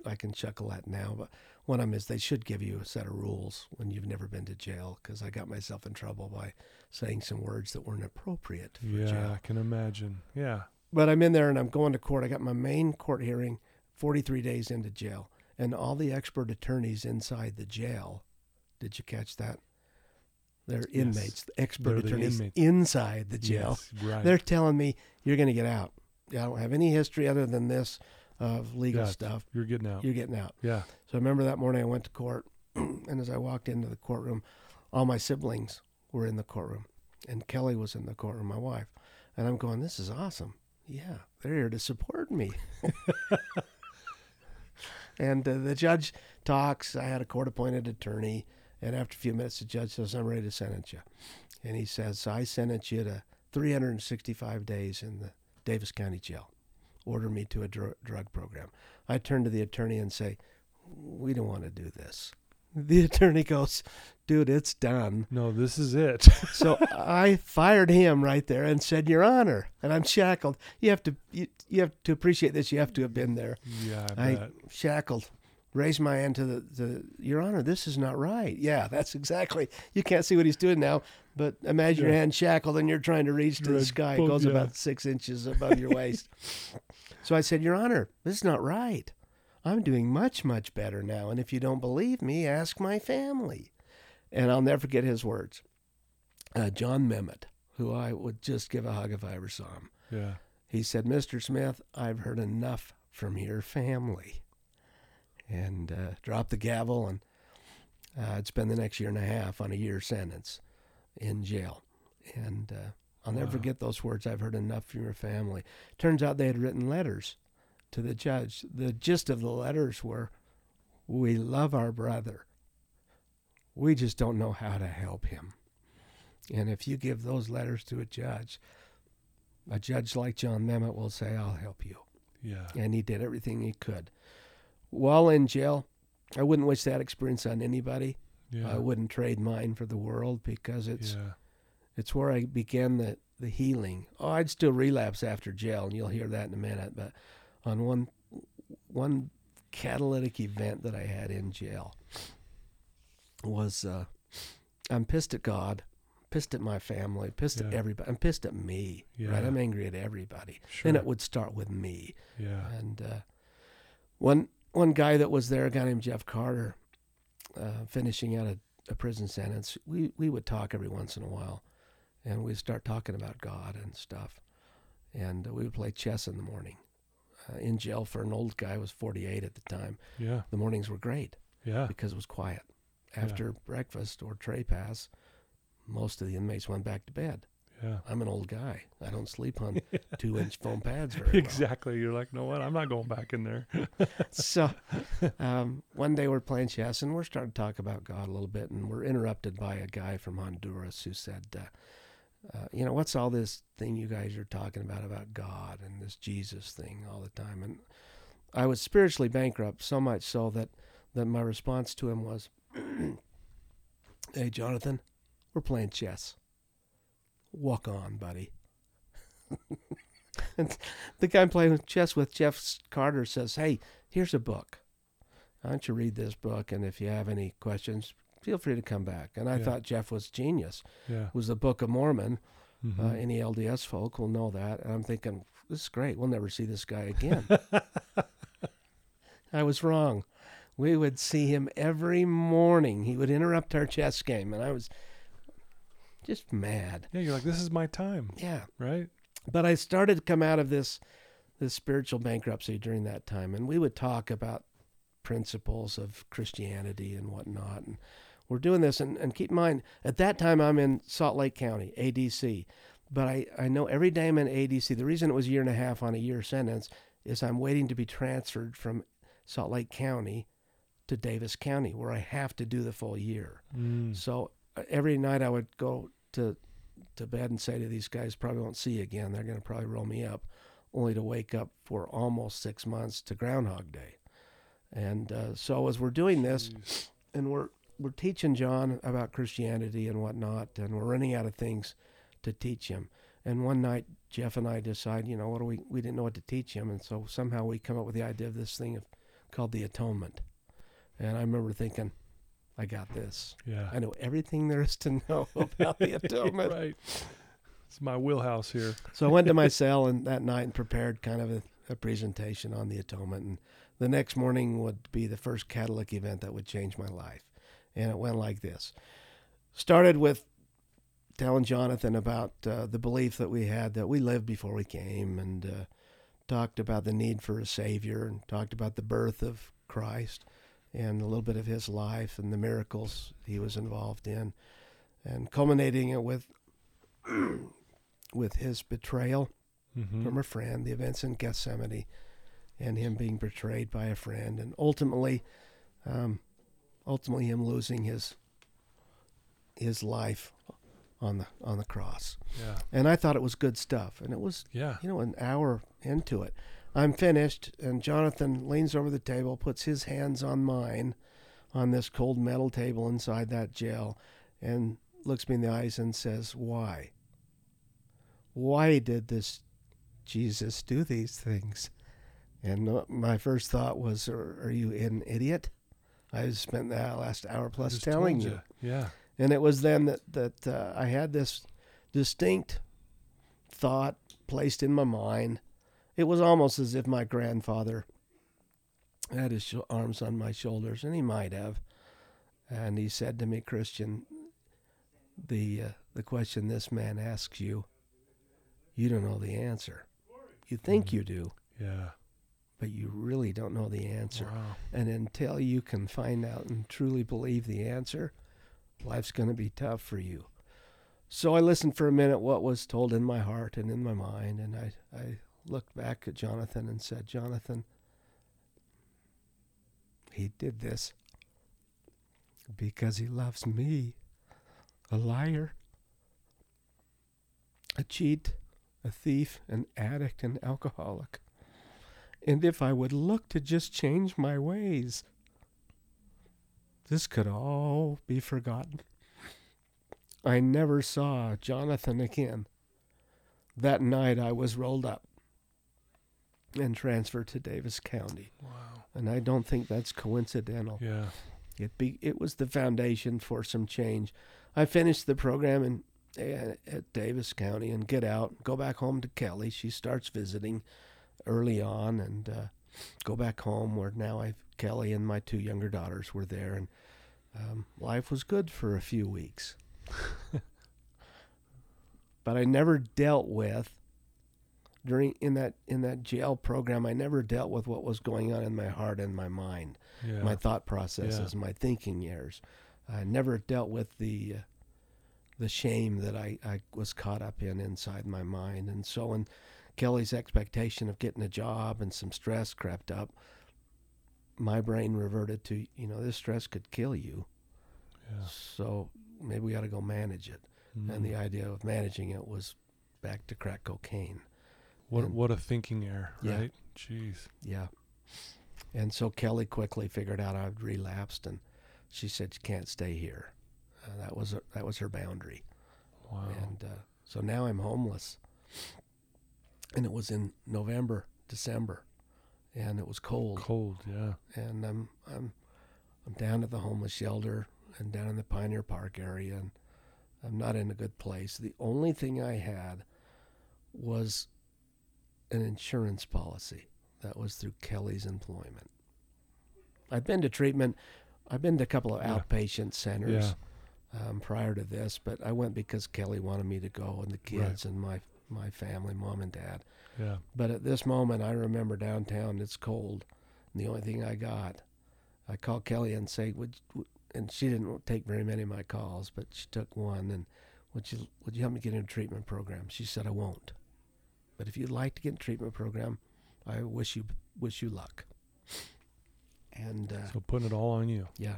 I can chuckle at now, but one of them is they should give you a set of rules when you've never been to jail because I got myself in trouble by saying some words that weren't appropriate for Yeah, jail. I can imagine. Yeah. But I'm in there and I'm going to court. I got my main court hearing 43 days into jail, and all the expert attorneys inside the jail. Did you catch that? They're Yes. inmates, the expert They're the attorneys inmates. inside the jail. Yes, right. They're telling me you're going to get out. I don't have any history other than this of legal Yeah. stuff. You're getting out. You're getting out. yeah. So I remember that morning I went to court, and as I walked into the courtroom, all my siblings were in the courtroom, and Kelly was in the courtroom, my wife. And I'm going, this is awesome. Yeah, they're here to support me. and uh, the judge talks. I had a court appointed attorney. And after a few minutes, the judge says, I'm ready to sentence you. And he says, I sentence you to 365 days in the Davis County Jail. Order me to a dr- drug program. I turn to the attorney and say, We don't want to do this. The attorney goes, Dude, it's done. No, this is it. So I fired him right there and said, Your Honor. And I'm shackled. You have to you, you have to appreciate this. You have to have been there. yeah, I, I shackled, raised my hand to the, the Your Honor, this is not right. Yeah, that's exactly. You can't see what he's doing now, but imagine your hand shackled and you're trying to reach to the sky. It goes yeah. about six inches above your waist. so I said, Your Honor, this is not right. I'm doing much, much better now. And if you don't believe me, ask my family. And I'll never forget his words. Uh, John Memmott, who I would just give a hug if I ever saw him. Yeah. He said, Mr. Smith, I've heard enough from your family. And uh, dropped the gavel, and uh, I'd spend the next year and a half on a year sentence in jail. And uh, I'll never forget those words. I've heard enough from your family. Turns out they had written letters to the judge. The gist of the letters were, We love our brother. We just don't know how to help him. And if you give those letters to a judge, a judge like John Memmott will say, I'll help you. Yeah. And he did everything he could. While in jail, I wouldn't wish that experience on anybody. Yeah. I wouldn't trade mine for the world because it's yeah. it's where I began the, the healing. Oh, I'd still relapse after jail, and you'll hear that in a minute. But on one one catalytic event that I had in jail was uh, I'm pissed at God, pissed at my family, pissed at everybody. I'm pissed at me. Right? I'm angry at everybody, Sure. and it would start with me. yeah. And uh, one one guy that was there, a guy named Jeff Carter, uh, finishing out a, a prison sentence, we, we would talk every once in a while, and we'd start talking about God and stuff, and uh, we would play chess in the morning. Uh, in jail for an old guy, I was 48 at the time. Yeah. The mornings were great Yeah. because it was quiet. Yeah. After breakfast or tray pass, most of the inmates went back to bed. Yeah. I'm an old guy. I don't sleep on two inch foam pads very well. Exactly. You're like, no what? I'm not going back in there. so um, one day we're playing chess and we're starting to talk about God a little bit, and we're interrupted by a guy from Honduras who said, uh, uh, "You know, what's all this thing you guys are talking about about God and this Jesus thing all the time?" And I was spiritually bankrupt so much so that that my response to him was, "Hey, Jonathan, we're playing chess. Walk on, buddy." and the guy I'm playing chess with, Jeff Carter, says, "Hey, here's a book. Why don't you read this book? And if you have any questions, feel free to come back." And I Yeah. thought Jeff was genius. Yeah. It was the Book of Mormon. Mhm. Uh, any LDS folk will know that. And I'm thinking, this is great. We'll never see this guy again. I was wrong. We would see him every morning. He would interrupt our chess game, and I was just mad. yeah. You're like, this is my time, Yeah. right? but I started to come out of this this spiritual bankruptcy during that time, and we would talk about principles of Christianity and whatnot. And we're doing this, and, and keep in mind, at that time I'm in Salt Lake County, ADC, but I, I know every day I'm in ADC. The reason it was a year and a half on a year sentence is I'm waiting to be transferred from Salt Lake County to Davis County, where I have to do the full year. Mm. So every night I would go to to bed and say to these guys, probably won't see you again. They're going to probably roll me up, only to wake up for almost six months to Groundhog Day. And uh, so as we're doing this, Jeez. and we're we're teaching John about Christianity and whatnot, and we're running out of things to teach him. And one night, Jeff and I decide, you know, what do we we didn't know what to teach him, and so somehow we come up with the idea of this thing of called The Atonement. And I remember thinking, I got this. Yeah. I know everything there is to know about the atonement. right. It's my wheelhouse here. So I went to my cell and that night and prepared kind of a, a presentation on the atonement. And the next morning would be the first Catholic event that would change my life. And it went like this. Started with telling Jonathan about uh, the belief that we had that we lived before we came and uh, talked about the need for a Savior and talked about the birth of Christ and a little bit of his life and the miracles he was involved in and culminating it with with his betrayal Mm-hmm. from a friend, the events in Gethsemane, and him being betrayed by a friend, and ultimately, um, ultimately him losing his his life on the on the cross. Yeah. And I thought it was good stuff, and it was Yeah. you know an hour into it. I'm finished, and Jonathan leans over the table, puts his hands on mine, on this cold metal table inside that jail, and looks me in the eyes and says, "Why? Why did this Jesus do these things?" And uh, my first thought was, "Are, are you an idiot?" I spent that last hour plus telling told you. Yeah. And it was then that that uh, I had this distinct thought placed in my mind. It was almost as if my grandfather had his sh- arms on my shoulders, and he might have. And he said to me, "Christian, the uh, the question this man asks you, you don't know the answer. You think Mhm. you do, Yeah. but you really don't know the answer. Wow. And until you can find out and truly believe the answer, life's going to be tough for you. So I listened for a minute what was told in my heart and in my mind, and I, I looked back at Jonathan and said, Jonathan, he did this because he loves me, a liar, a cheat, a thief, an addict, an alcoholic. And if I would look to just change my ways, this could all be forgotten. I never saw Jonathan again. That night I was rolled up and transferred to Davis County. Wow. And I don't think that's coincidental. Yeah. It be it was the foundation for some change. I finished the program in at Davis County and get out, go back home to Kelly. She starts visiting early on, and uh, go back home where now I Kelly and my two younger daughters were there, and um, life was good for a few weeks. but I never dealt with during in that in that jail program. I never dealt with what was going on in my heart and my mind Yeah. my thought processes, my thinking errors. I never dealt with the uh, the shame that I, I was caught up in inside my mind. And so when Kelly's expectation of getting a job and some stress crept up, my brain reverted to, you know, this stress could kill you. yeah. So maybe we got to go manage it. And the Mhm. idea of managing it was back to crack cocaine. What and- what a thinking error, Yeah. right? Jeez. Yeah. And so Kelly quickly figured out I'd relapsed, and she said, "You can't stay here." Uh, that was that was her boundary, Wow. and uh, so now I'm homeless. And it was in November, December, and it was cold, Cold. Yeah. and I'm I'm I'm down at the homeless shelter and down in the Pioneer Park area, and I'm not in a good place. The only thing I had was an insurance policy that was through Kelly's employment. I've been to treatment. I've been to a couple of Yeah. outpatient centers um, prior to this, but I went because Kelly wanted me to go, and the Right. kids and my my family, mom and dad. Yeah. But at this moment, I remember downtown. It's cold, and the only thing I got, I called Kelly and say, "Would," and she didn't take very many of my calls, but she took one. And would you would you help me get in a treatment program? She said, "I won't, but if you'd like to get in a treatment program, I wish you wish you luck." And uh, So putting it all on you. yeah,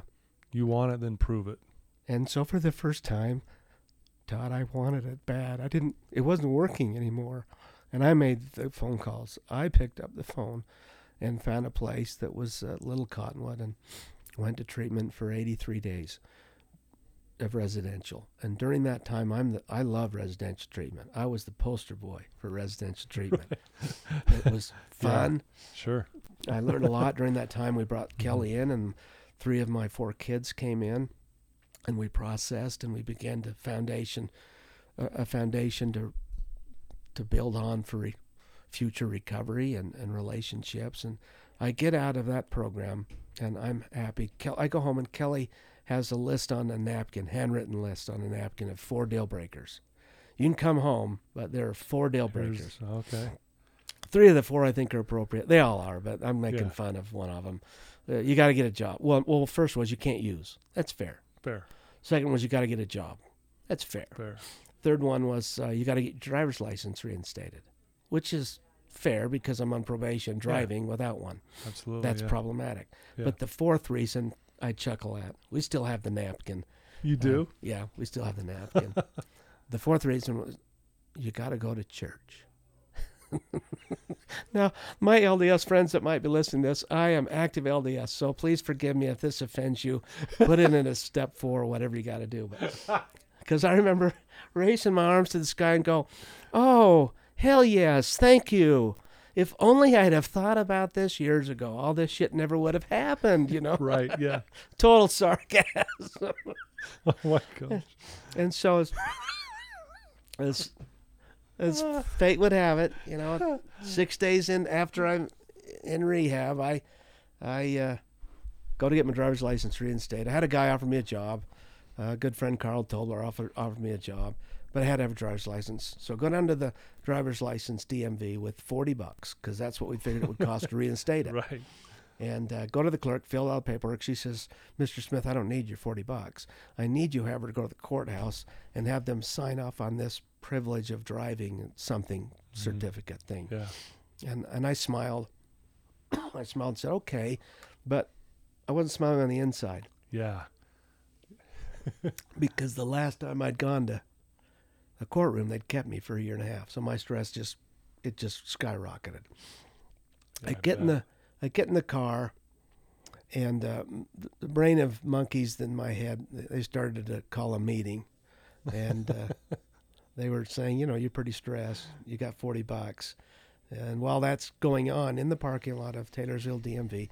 You want it, then prove it. and so for the first time, Todd, I wanted it bad. I didn't. It wasn't working anymore, and I made the phone calls. I picked up the phone, and found a place that was uh, Little Cottonwood, and went to treatment for 83 days of residential. And during that time, I'm the, I love residential treatment. I was the poster boy for residential treatment. it was fun. Sure. I learned a lot during that time. We brought Kelly in, and three of my four kids came in, and we processed and we began to foundation, uh, a foundation to to build on for re- future recovery and, and relationships. And I get out of that program, and I'm happy. Kel- I go home, and Kelly has a list on a napkin, handwritten list on a napkin of four deal breakers. You can come home, but there are four deal breakers. Here's- okay. Three of the four I think are appropriate. They all are, but I'm making Yeah. fun of one of them. Uh, you got to get a job. Well, well, first was you can't use. That's fair. Fair. Second was you got to get a job. That's fair. Fair. Third one was uh, you got to get your driver's license reinstated, which is fair because I'm on probation driving without one. Absolutely. That's yeah. problematic. Yeah. But the fourth reason I chuckle at, we still have the napkin. You do? Uh, yeah, we still have the napkin. the fourth reason was you got to go to church. now, my LDS friends that might be listening to this, I am active LDS, so please forgive me if this offends you. Put it in a step four, whatever you got to do. Because I remember raising my arms to the sky and go, "Oh, hell yes, thank you." If only I'd have thought about this years ago, all this shit never would have happened. You know, right. Yeah. total sarcasm. Oh my gosh. And so as as as fate would have it, you know, six days in after I'm in rehab, I I uh, go to get my driver's license reinstated. I had a guy offer me a job. a good friend Carl Tobler offered offered me a job, but I had to have a driver's license. So go down to the driver's license DMV with forty bucks because that's what we figured it would cost to reinstate it Right. and uh, go to the clerk, fill out the paperwork. She says, "Mr. Smith, I don't need your forty bucks. I need you, however, to go to the courthouse and have them sign off on this privilege of driving something certificate thing." Yeah. And and I smiled. I smiled and said, "Okay," but I wasn't smiling on the inside Yeah. because the last time I'd gone to the courtroom, they'd kept me for a year and a half, so my stress just it just skyrocketed. I Yeah, get in the I get in the car, and uh, the brain of monkeys in my head. They started to call a meeting, and uh, they were saying, you know, you're pretty stressed. You got forty bucks, and while that's going on in the parking lot of Taylorsville DMV,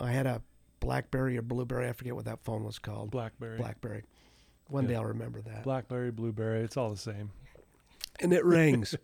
I had a BlackBerry or Blueberry. I forget what that phone was called. Blackberry. BlackBerry. One Yeah. day I'll remember that. Blackberry, blueberry. It's all the same. and it rings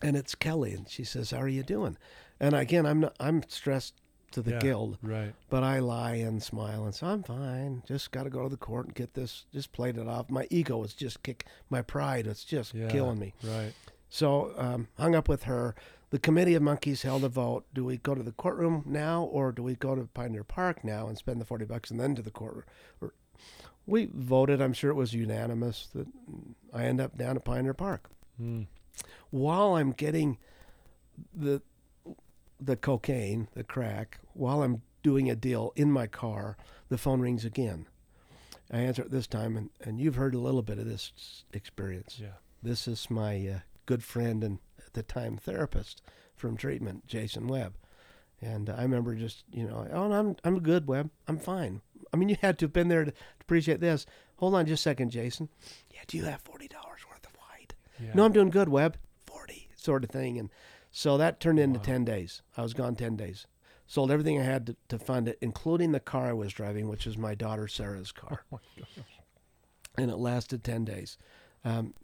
and it's kelly and she says how are you doing and again i'm not, i'm stressed to the Yeah. guild Right. but i lie and smile and say i'm fine just got to go to the court and get this just played it off my ego was just kick my pride was just Yeah. killing me Right. so um, hung up with her the committee of monkeys held a vote do we go to the courtroom now or do we go to pioneer park now and spend the 40 bucks and then to the courtroom Or- we voted i'm sure it was unanimous that i end up down at pioneer park Mm. while I'm getting the the cocaine, the crack, while I'm doing a deal in my car, the phone rings again. I answer it this time, and, and you've heard a little bit of this experience. Yeah. This is my uh, good friend and at the time therapist from treatment, Jason Webb. And I remember just, you know, oh, I'm, I'm good, Webb. I'm fine. I mean, you had to have been there to, to appreciate this. Hold on just a second, Jason. Yeah, do you have $40 worth of white? Yeah. No, I'm doing good, Webb. 40, sort of thing. And so that turned into Wow. 10 days. I was gone 10 days. Sold everything I had to, to fund it, including the car I was driving, which was my daughter Sarah's car. Oh my gosh. and it lasted 10 days. Um,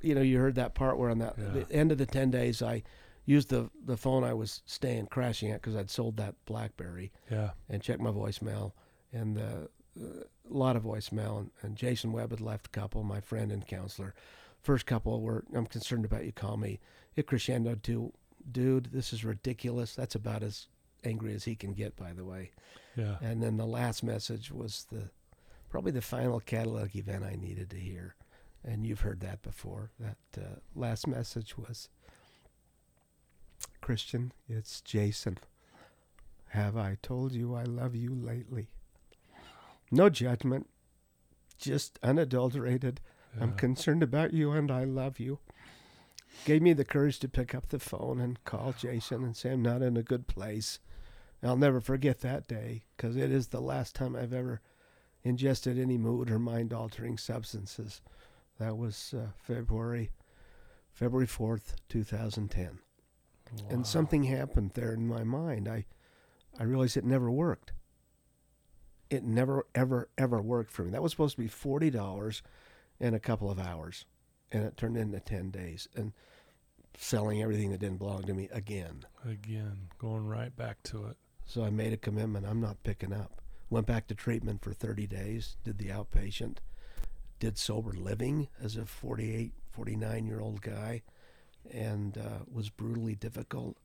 you know, you heard that part where on that Yeah. the end of the 10 days, I used the, the phone I was staying crashing at because I'd sold that Blackberry Yeah. and checked my voicemail and uh, a lot of voicemail. And, and Jason Webb had left a couple, my friend and counselor. First couple were, I'm concerned about you, call me. It crescendoed to, dude, this is ridiculous. That's about as angry as he can get, by the way. Yeah. And then the last message was the probably the final catalog event I needed to hear. And you've heard that before. That uh, last message was Christian, it's Jason. Have I told you I love you lately? No judgment, just unadulterated. I'm concerned about you and I love you. Gave me the courage to pick up the phone and call Jason and say I'm not in a good place. I'll never forget that day because it is the last time I've ever ingested any mood or mind altering substances. That was uh, February February 4th, 2010. Wow. and something happened there in my mind. I I realized it never worked. It never ever ever worked for me. That was supposed to be forty dollars in a couple of hours, and it turned into ten days and selling everything that didn't belong to me again. Again, going right back to it. So I made a commitment. I'm not picking up. Went back to treatment for 30 days. Did the outpatient. Did sober living as a 48, 49 year old guy, and uh, was brutally difficult.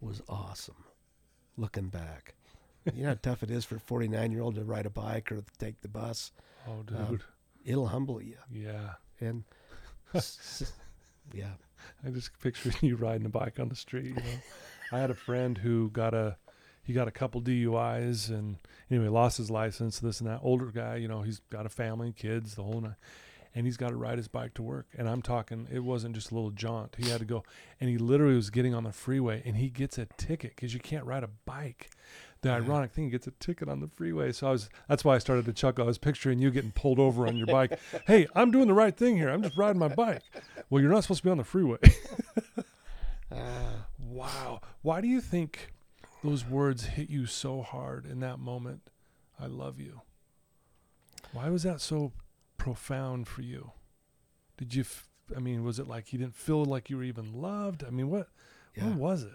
Was awesome. Looking back, you know how tough it is for a 49 year old to ride a bike or take the bus. Oh, dude. Um, It'll humble you. yeah. And s- yeah, I just picture you riding a bike on the street. You know, I had a friend who got a he got a couple DUIs and anyway lost his license. This and that. Older guy, you know, he's got a family, kids, the whole night, and he's got to ride his bike to work. And I'm talking, it wasn't just a little jaunt. He had to go, and he literally was getting on the freeway, and he gets a ticket because you can't ride a bike. The Yeah. ironic thing, he gets a ticket on the freeway. So I was, that's why I started to chuckle. I was picturing you getting pulled over on your bike. hey, I'm doing the right thing here. I'm just riding my bike. Well, you're not supposed to be on the freeway. uh, Wow. Why do you think those words hit you so hard in that moment? I love you. Why was that so profound for you? Did you, f- I mean, was it like you didn't feel like you were even loved? I mean, what, yeah. what was it?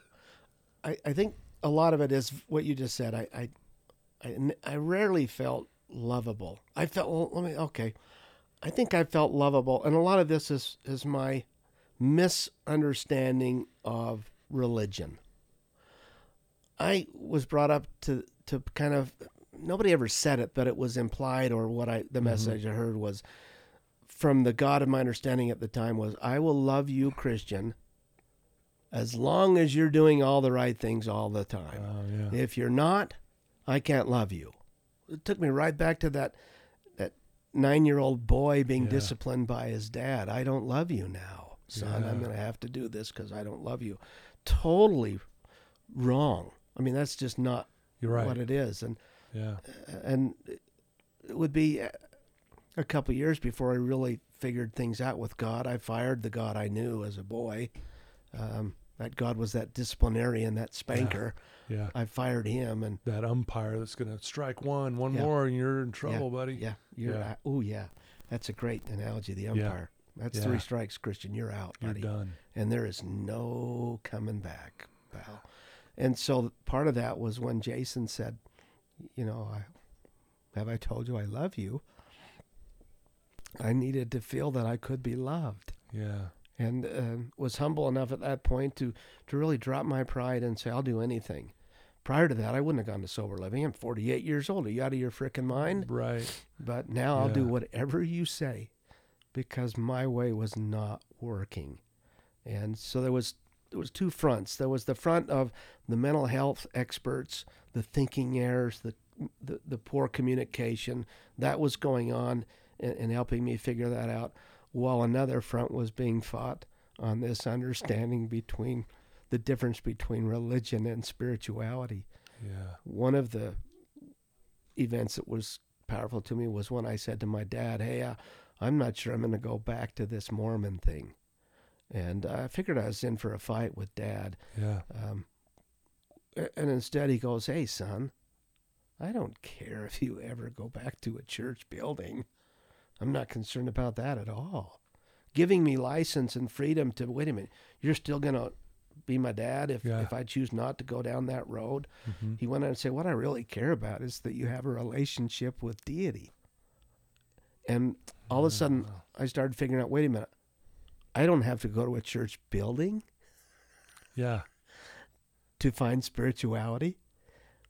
I, I think a lot of it is what you just said. I I I rarely felt lovable. I felt, well, let me, okay. I think I felt lovable. And a lot of this is, is my misunderstanding of religion. I was brought up to, to kind of, nobody ever said it, but it was implied or what I, the mm-hmm. message I heard was from the God of my understanding at the time was, I will love you, Christian, as long as you're doing all the right things all the time. Oh, yeah. If you're not, I can't love you. It took me right back to that that nine year old boy being Yeah. disciplined by his dad. I don't love you now, son. I'm going to have to do this because I don't love you. Totally wrong. I mean, that's just not right. what it is. And yeah. and it would be a- couple years before I really figured things out with God. I fired the God I knew as a boy. Um, that God was that disciplinarian, that spanker. Yeah. I fired him, and That umpire that's going to strike one, one Yeah. more, and you're in trouble, buddy. yeah, you're Yeah. oh yeah, that's a great analogy. The Yeah. umpire. That's Yeah. three strikes, Christian. You're out, You're buddy. done. and there is no coming back, pal. And so part of that was when Jason said, "You know, I, have I told you I love you?" I needed to feel that I could be loved, Yeah. and uh, was humble enough at that point to to really drop my pride and say, "I'll do anything." Prior to that, I wouldn't have gone to sober living. I'm 48 years old. Are you out of your frickin' mind? Right. But now I'll do whatever you say because my way was not working. And so there was there was two fronts. There was the front of the mental health experts, the thinking errors, the the, the poor communication that was going on and, and helping me figure that out, while another front was being fought on this understanding between the difference between religion and spirituality Yeah. one of the events that was powerful to me was when I said to my dad, "Hey, uh, I'm not sure I'm going to go back to this Mormon thing," and I figured I was in for a fight with Dad. Yeah. Um, and instead, he goes, "Hey, son, I don't care if you ever go back to a church building. I'm not concerned about that at all. Giving me license and freedom to wait a minute. You're still going to." Be my dad if, Yeah. if I choose not to go down that road. hmm He went on to say, What I really care about is that you have a relationship with deity. And all of a sudden, I started figuring out wait a minute, I don't have to go to a church building Yeah. to find spirituality.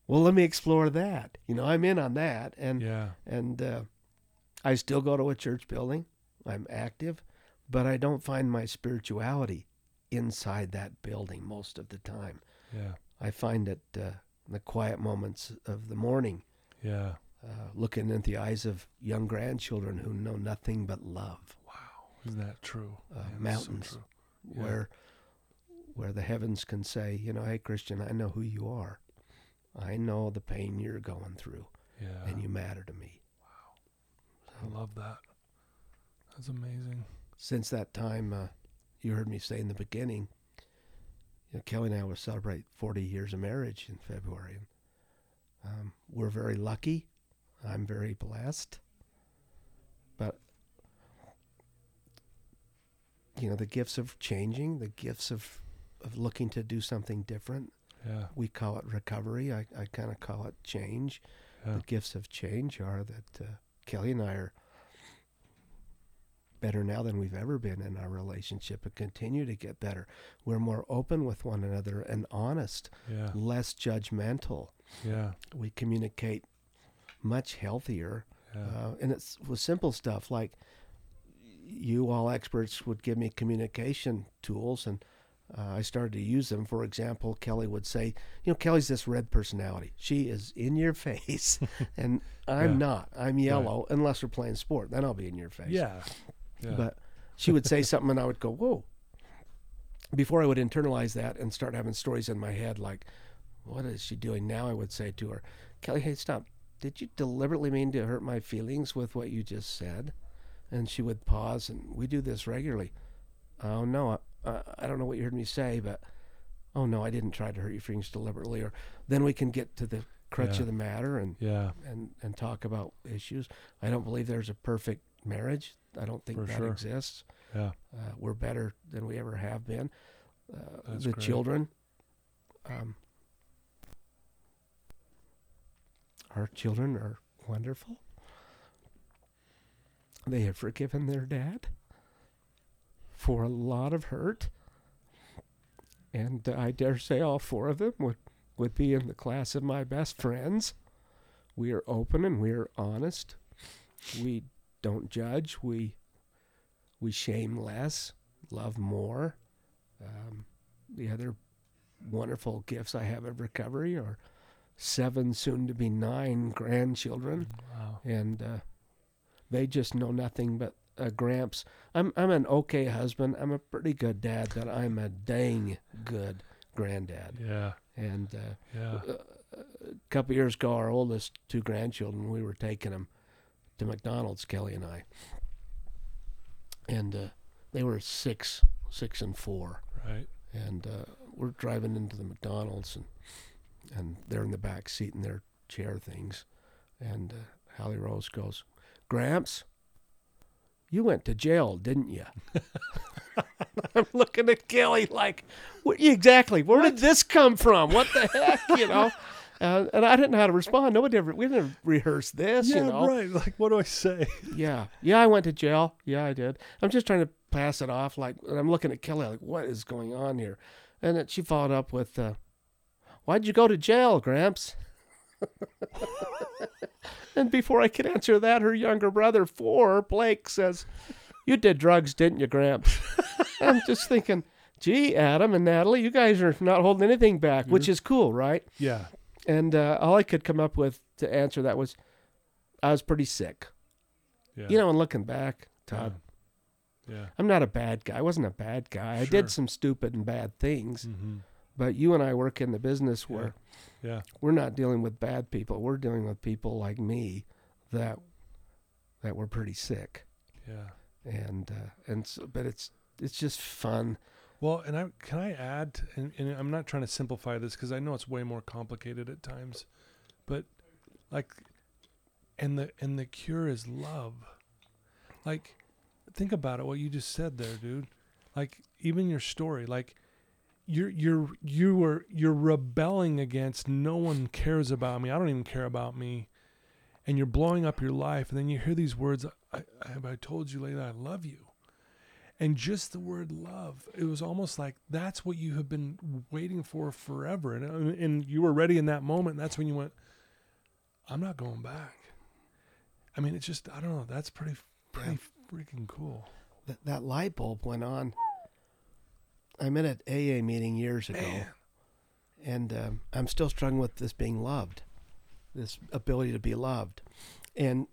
Well, let me explore that. You know, I'm in on that. And, Yeah. and uh, I still go to a church building, I'm active, but I don't find my spirituality inside that building most of the time. Yeah. I find it uh, in the quiet moments of the morning. Yeah. uh, looking in the eyes of young grandchildren who know nothing but love. Isn't that true? Uh, mountains. So true. Yeah. where where the heavens can say, you know, hey Christian, I know who you are. I know the pain you're going through, Yeah. and you matter to me. Wow. I love that. That's amazing. Since that time, uh, you heard me say in the beginning, you know, Kelly and I will celebrate 40 years of marriage in February. Um, we're very lucky. I'm very blessed. You know, the gifts of changing, the gifts of, of looking to do something different, Yeah. we call it recovery. I, I kind of call it change. Yeah. The gifts of change are that uh, Kelly and I are better now than we've ever been in our relationship and continue to get better. We're more open with one another and honest, Yeah. less judgmental. Yeah. We communicate much healthier. Yeah. Uh, and it's with simple stuff like you all experts would give me communication tools and uh, I started to use them. For example, Kelly would say, you know, Kelly's this red personality. She is in your face, and I'm Yeah. not. I'm yellow unless we're playing sport. Then I'll be in your face. yeah. Yeah. But she would say something, and I would go, whoa. Before I would internalize that and start having stories in my head like, what is she doing now? I would say to her, Kelly, hey, stop. Did you deliberately mean to hurt my feelings with what you just said? And she would pause, and we do this regularly. Oh, no, I, I don't know what you heard me say, but oh, no, I didn't try to hurt your feelings deliberately. Or then we can get to the crutch Yeah. of the matter and, yeah. and, and talk about issues. I don't believe there's a perfect marriage. I don't think For that sure. exists. Yeah. Uh, we're better than we ever have been. Uh, the great. children, um, our children are wonderful. They have forgiven their dad for a lot of hurt. And I dare say all four of them would, would be in the class of my best friends. We are open and we are honest. We don't judge. We we shame less, love more. Um, the other wonderful gifts I have of recovery are seven, soon to be nine grandchildren, Wow. and uh, they just know nothing but uh, Gramps. I'm I'm an okay husband. I'm a pretty good dad, but I'm a dang good granddad. Yeah. And uh, Yeah. a couple years ago, our oldest two grandchildren, we were taking them to McDonald's, Kelly and I, and uh, they were six, six and four, Right. and uh, we're driving into the McDonald's, and and they're in the back seat in their chair things, and uh, Hallie Rose goes, "Gramps, you went to jail, didn't you?" I'm looking at Kelly like, what, exactly. Where did this come from? What the heck, you know? Uh, and I didn't know how to respond. Nobody ever, we didn't rehearse this, Yeah. you know? Right. Like, what do I say? Yeah, yeah, I went to jail. Yeah, I did. I'm just trying to pass it off. Like, and I'm looking at Kelly like, what is going on here? And then she followed up with, uh, "Why'd you go to jail, Gramps?" And before I could answer that, her younger brother, four, Blake, says, "You did drugs, didn't you, Gramps?" I'm just thinking, "Gee, Adam and Natalie, you guys are not holding anything back, which is cool, right?" Yeah. And uh, all I could come up with to answer that was, "I was pretty sick." Yeah. You know, and looking back, Todd, Yeah. I'm not a bad guy. I wasn't a bad guy. I did some stupid and bad things, Mm-hmm. But you and I work in the business where Yeah. we're not dealing with bad people. We're dealing with people like me that that were pretty sick, Yeah. and uh, and so, but it's it's just fun. Well, and I can I add, and, and I'm not trying to simplify this because I know it's way more complicated at times, but like, and the and the cure is love. Like, think about it. What you just said there, dude. Like, even your story, like, you're you're you were you're rebelling against. No one cares about me. I don't even care about me. And you're blowing up your life, and then you hear these words. I, I, have I told you lately I love you and just the word love it was almost like that's what you have been waiting for forever and uh, and you were ready in that moment and that's when you went i'm not going back i mean it's just i don't know that's pretty pretty freaking cool That that light bulb went on. I'm in an AA meeting years ago, Man. and um, I'm still struggling with this being loved, this ability to be loved, and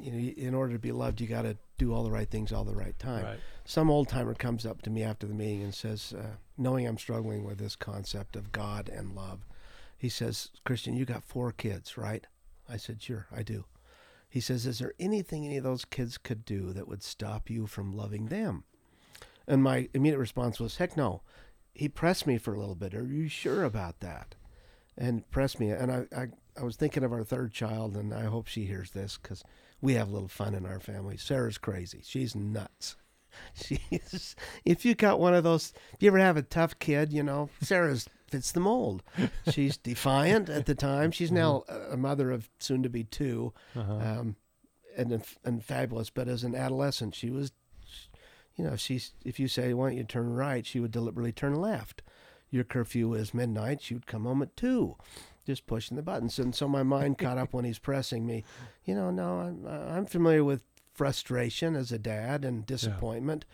you know, in order to be loved, you got to do all the right things all the right time. right Some old timer comes up to me after the meeting and says, uh, knowing I'm struggling with this concept of God and love, he says, Christian, you got four kids, right? I said, sure, I do. He says, is there anything any of those kids could do that would stop you from loving them? And my immediate response was, heck no. he pressed me for a little bit. Are you sure about that? And pressed me, and I, I, I was thinking of our third child, and I hope she hears this because we have a little fun in our family. Sarah's crazy. She's nuts. She's if you got one of those, if you ever have a tough kid, you know, Sarah's fits the mold. She's defiant at the time. She's now a mother of soon to be 2 Uh-huh. um, and and fabulous. But as an adolescent, she was, you know, she's if you say why don't you turn right, she would deliberately turn left. Your curfew is midnight. She would come home at two, just pushing the buttons. And so my mind caught up when he's pressing me. You know, no, I'm I'm familiar with frustration as a dad and disappointment,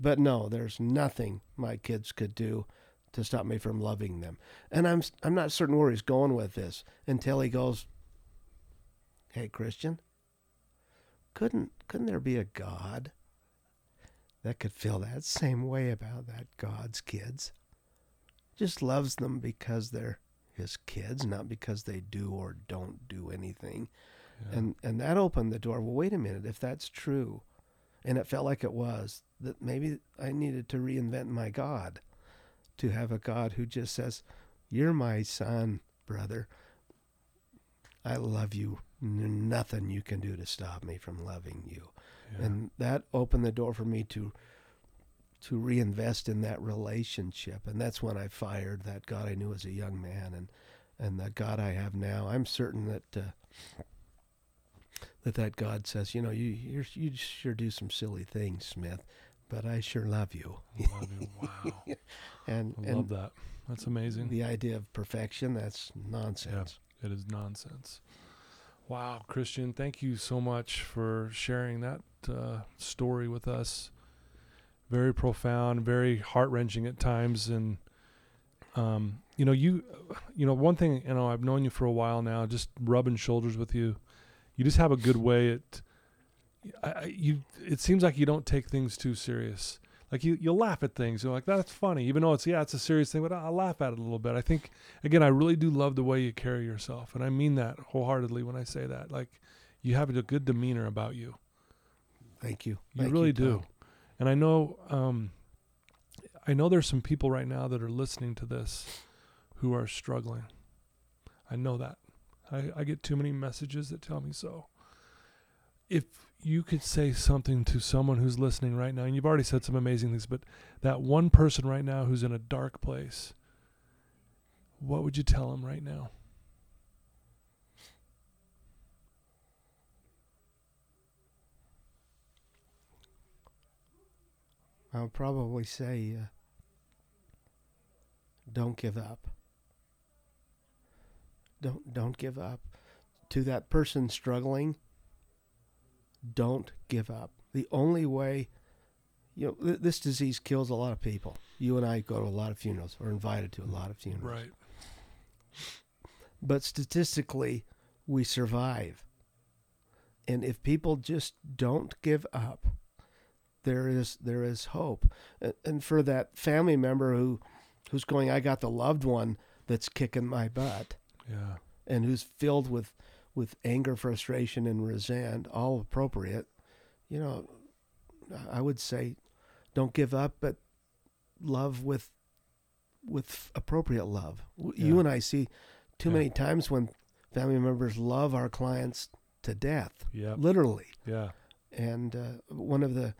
but no, there's nothing my kids could do to stop me from loving them. And I'm I'm not certain where he's going with this until he goes, "Hey, Christian, couldn't couldn't there be a God that could feel that same way about that God's kids? Just loves them because they're his kids, not because they do or don't do anything." Yeah. And and that opened the door. Well, wait a minute, if that's true, and it felt like it was, that maybe I needed to reinvent my God, to have a God who just says, "You're my son, brother. I love you. Nothing you can do to stop me from loving you." Yeah. And that opened the door for me to to reinvest in that relationship, and that's when I fired that God I knew as a young man, and and the God I have now. I'm certain that. Uh, that that God says, you know, you you're, you sure do some silly things, Smith, but I sure love you. I love you. Wow. And I and that. That's amazing. the idea of perfection, that's nonsense. It is nonsense. Wow, Christian, thank you so much for sharing that uh, story with us. Very profound, very heart wrenching at times, and um, you know, you, you know, one thing, you know, I've known you for a while now, just rubbing shoulders with you. You just have a good way at. I, I- you, it seems like you don't take things too serious. Like you, you laugh at things. You're like, that's funny, even though it's yeah, it's a serious thing, but I'll laugh at it a little bit. I think again, I really do love the way you carry yourself, and I mean that wholeheartedly when I say that. Like, you have a good demeanor about you. Thank you. You Thank really Tom. do. And I know, um, I know there's some people right now that are listening to this who are struggling. I know that. I, I get too many messages that tell me so. If you could say something to someone who's listening right now, and you've already said some amazing things, but that one person right now who's in a dark place, what would you tell them right now? I would probably say, uh, don't give up. Don't don't give up. To that person struggling, don't give up. The only way, you know, th- this disease kills a lot of people. You and I go to a lot of funerals, or invited to a lot of funerals. Right. but statistically we survive and if people just don't give up there is there is hope and for that family member who who's going i got the loved one that's kicking my butt Yeah. and who's filled with with anger frustration and resent all appropriate you know i would say don't give up but love with with appropriate love W you and i see too Yeah. many times when family members love our clients to death Yeah. literally Yeah. and uh, one of the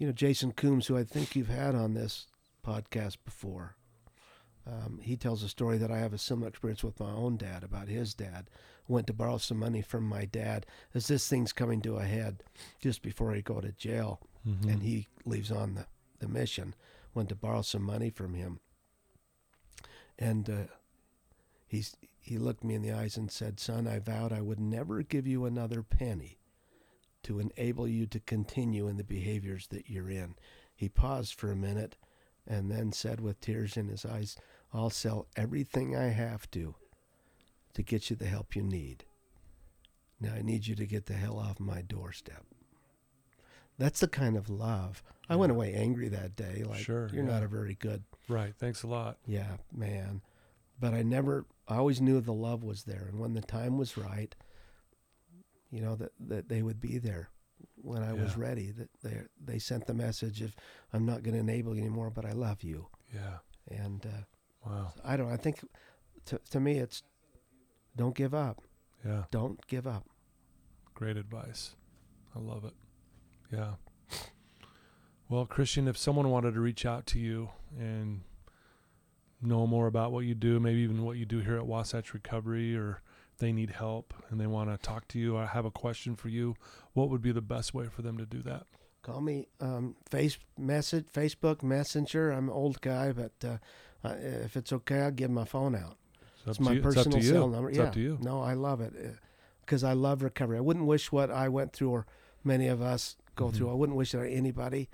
you know jason coombs who i think you've had on this podcast before. Um, he tells a story that i have a similar experience with my own dad about his dad. Went to borrow some money from my dad as this thing's coming to a head just before he go to jail. Mhm. and he leaves on the, the mission. Went to borrow some money from him. And uh, he's he looked me in the eyes and said son i vowed i would never give you another penny to enable you to continue in the behaviors that you're in he paused for a minute and then said with tears in his eyes i'll sell everything i have to to get you the help you need now i need you to get the hell off my doorstep that's the kind of love i went away angry that day like Sure, you're not a very good Right. Thanks a lot. yeah, man. But I never, I always knew the love was there. And when the time was right, you know, that, that they would be there when I was ready. That they, they sent the message of, I'm not going to enable you anymore, but I love you. Yeah. And uh, Wow. I don't. I think to to me, it's don't give up. Yeah. Don't give up. Great advice. I love it. Yeah. Well, Christian, if someone wanted to reach out to you and know more about what you do, maybe even what you do here at Wasatch Recovery, or they need help and they want to talk to you or have a question for you, what would be the best way for them to do that? Call me um, face message, Facebook Messenger. I'm an old guy, but uh, uh, if it's okay, I'll give my phone out. It's, It's my you. It's personal you. cell number. It's yeah. up to you. No, I love it because I love recovery. I wouldn't wish what I went through or many of us go Mhm. through. I wouldn't wish it on anybody,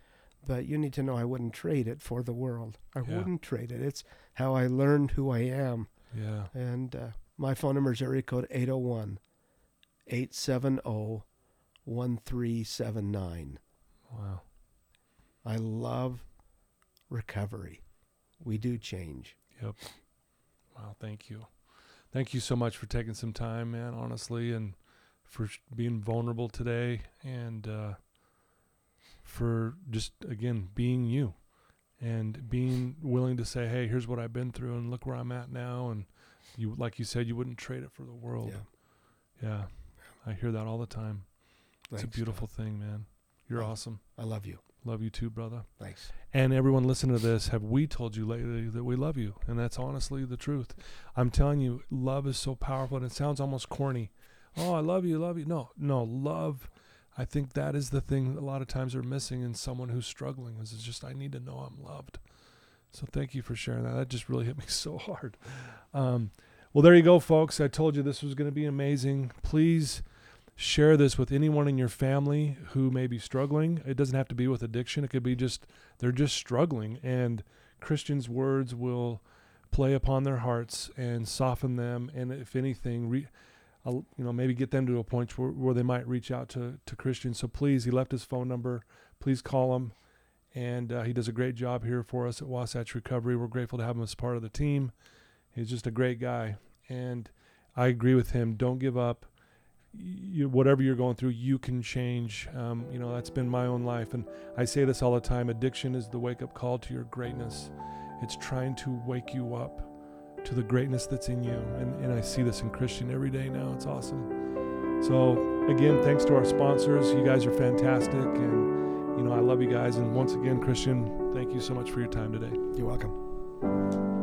but you need to know I wouldn't trade it for the world. I Yeah. wouldn't trade it. It's how I learned who I am. Yeah. And uh, my phone number is area code 801 870 1379. Wow. I love recovery. We do change. Yep. Wow. Thank you. Thank you so much for taking some time, man, honestly, and for sh- being vulnerable today and uh, for just, again, being you and being willing to say, hey, here's what I've been through and look where I'm at now. And you, like you said, you wouldn't trade it for the world. Yeah. Yeah. I hear that all the time. It's a Thanks, beautiful thing, man. You're Thanks. awesome. I love you. Love you too, brother. Thanks. And everyone listening to this, have we told you lately that we love you? And that's honestly the truth. I'm telling you, love is so powerful and it sounds almost corny. Oh, I love you, love you. No, no, love. I think that is the thing a lot of times are missing in someone who's struggling is it's just I need to know I'm loved. So thank you for sharing that. That just really hit me so hard. Um, well, there you go, folks. I told you this was going to be amazing. Please share this with anyone in your family who may be struggling. It doesn't have to be with addiction. It could be just they're just struggling and Christian's words will play upon their hearts and soften them and if anything re, you know maybe get them to a point where, where they might reach out to to Christian. So please, he left his phone number. Please call him and uh, he does a great job here for us at Wasatch Recovery. We're grateful to have him as part of the team. He's just a great guy and I agree with him. Don't give up you, whatever you're going through, you can change. Um, you know, that's been my own life. And I say this all the time addiction is the wake up call to your greatness. It's trying to wake you up to the greatness that's in you. And, and I see this in Christian every day now. It's awesome. So, again, thanks to our sponsors. You guys are fantastic. And, you know, I love you guys. And once again, Christian, thank you so much for your time today. You're welcome.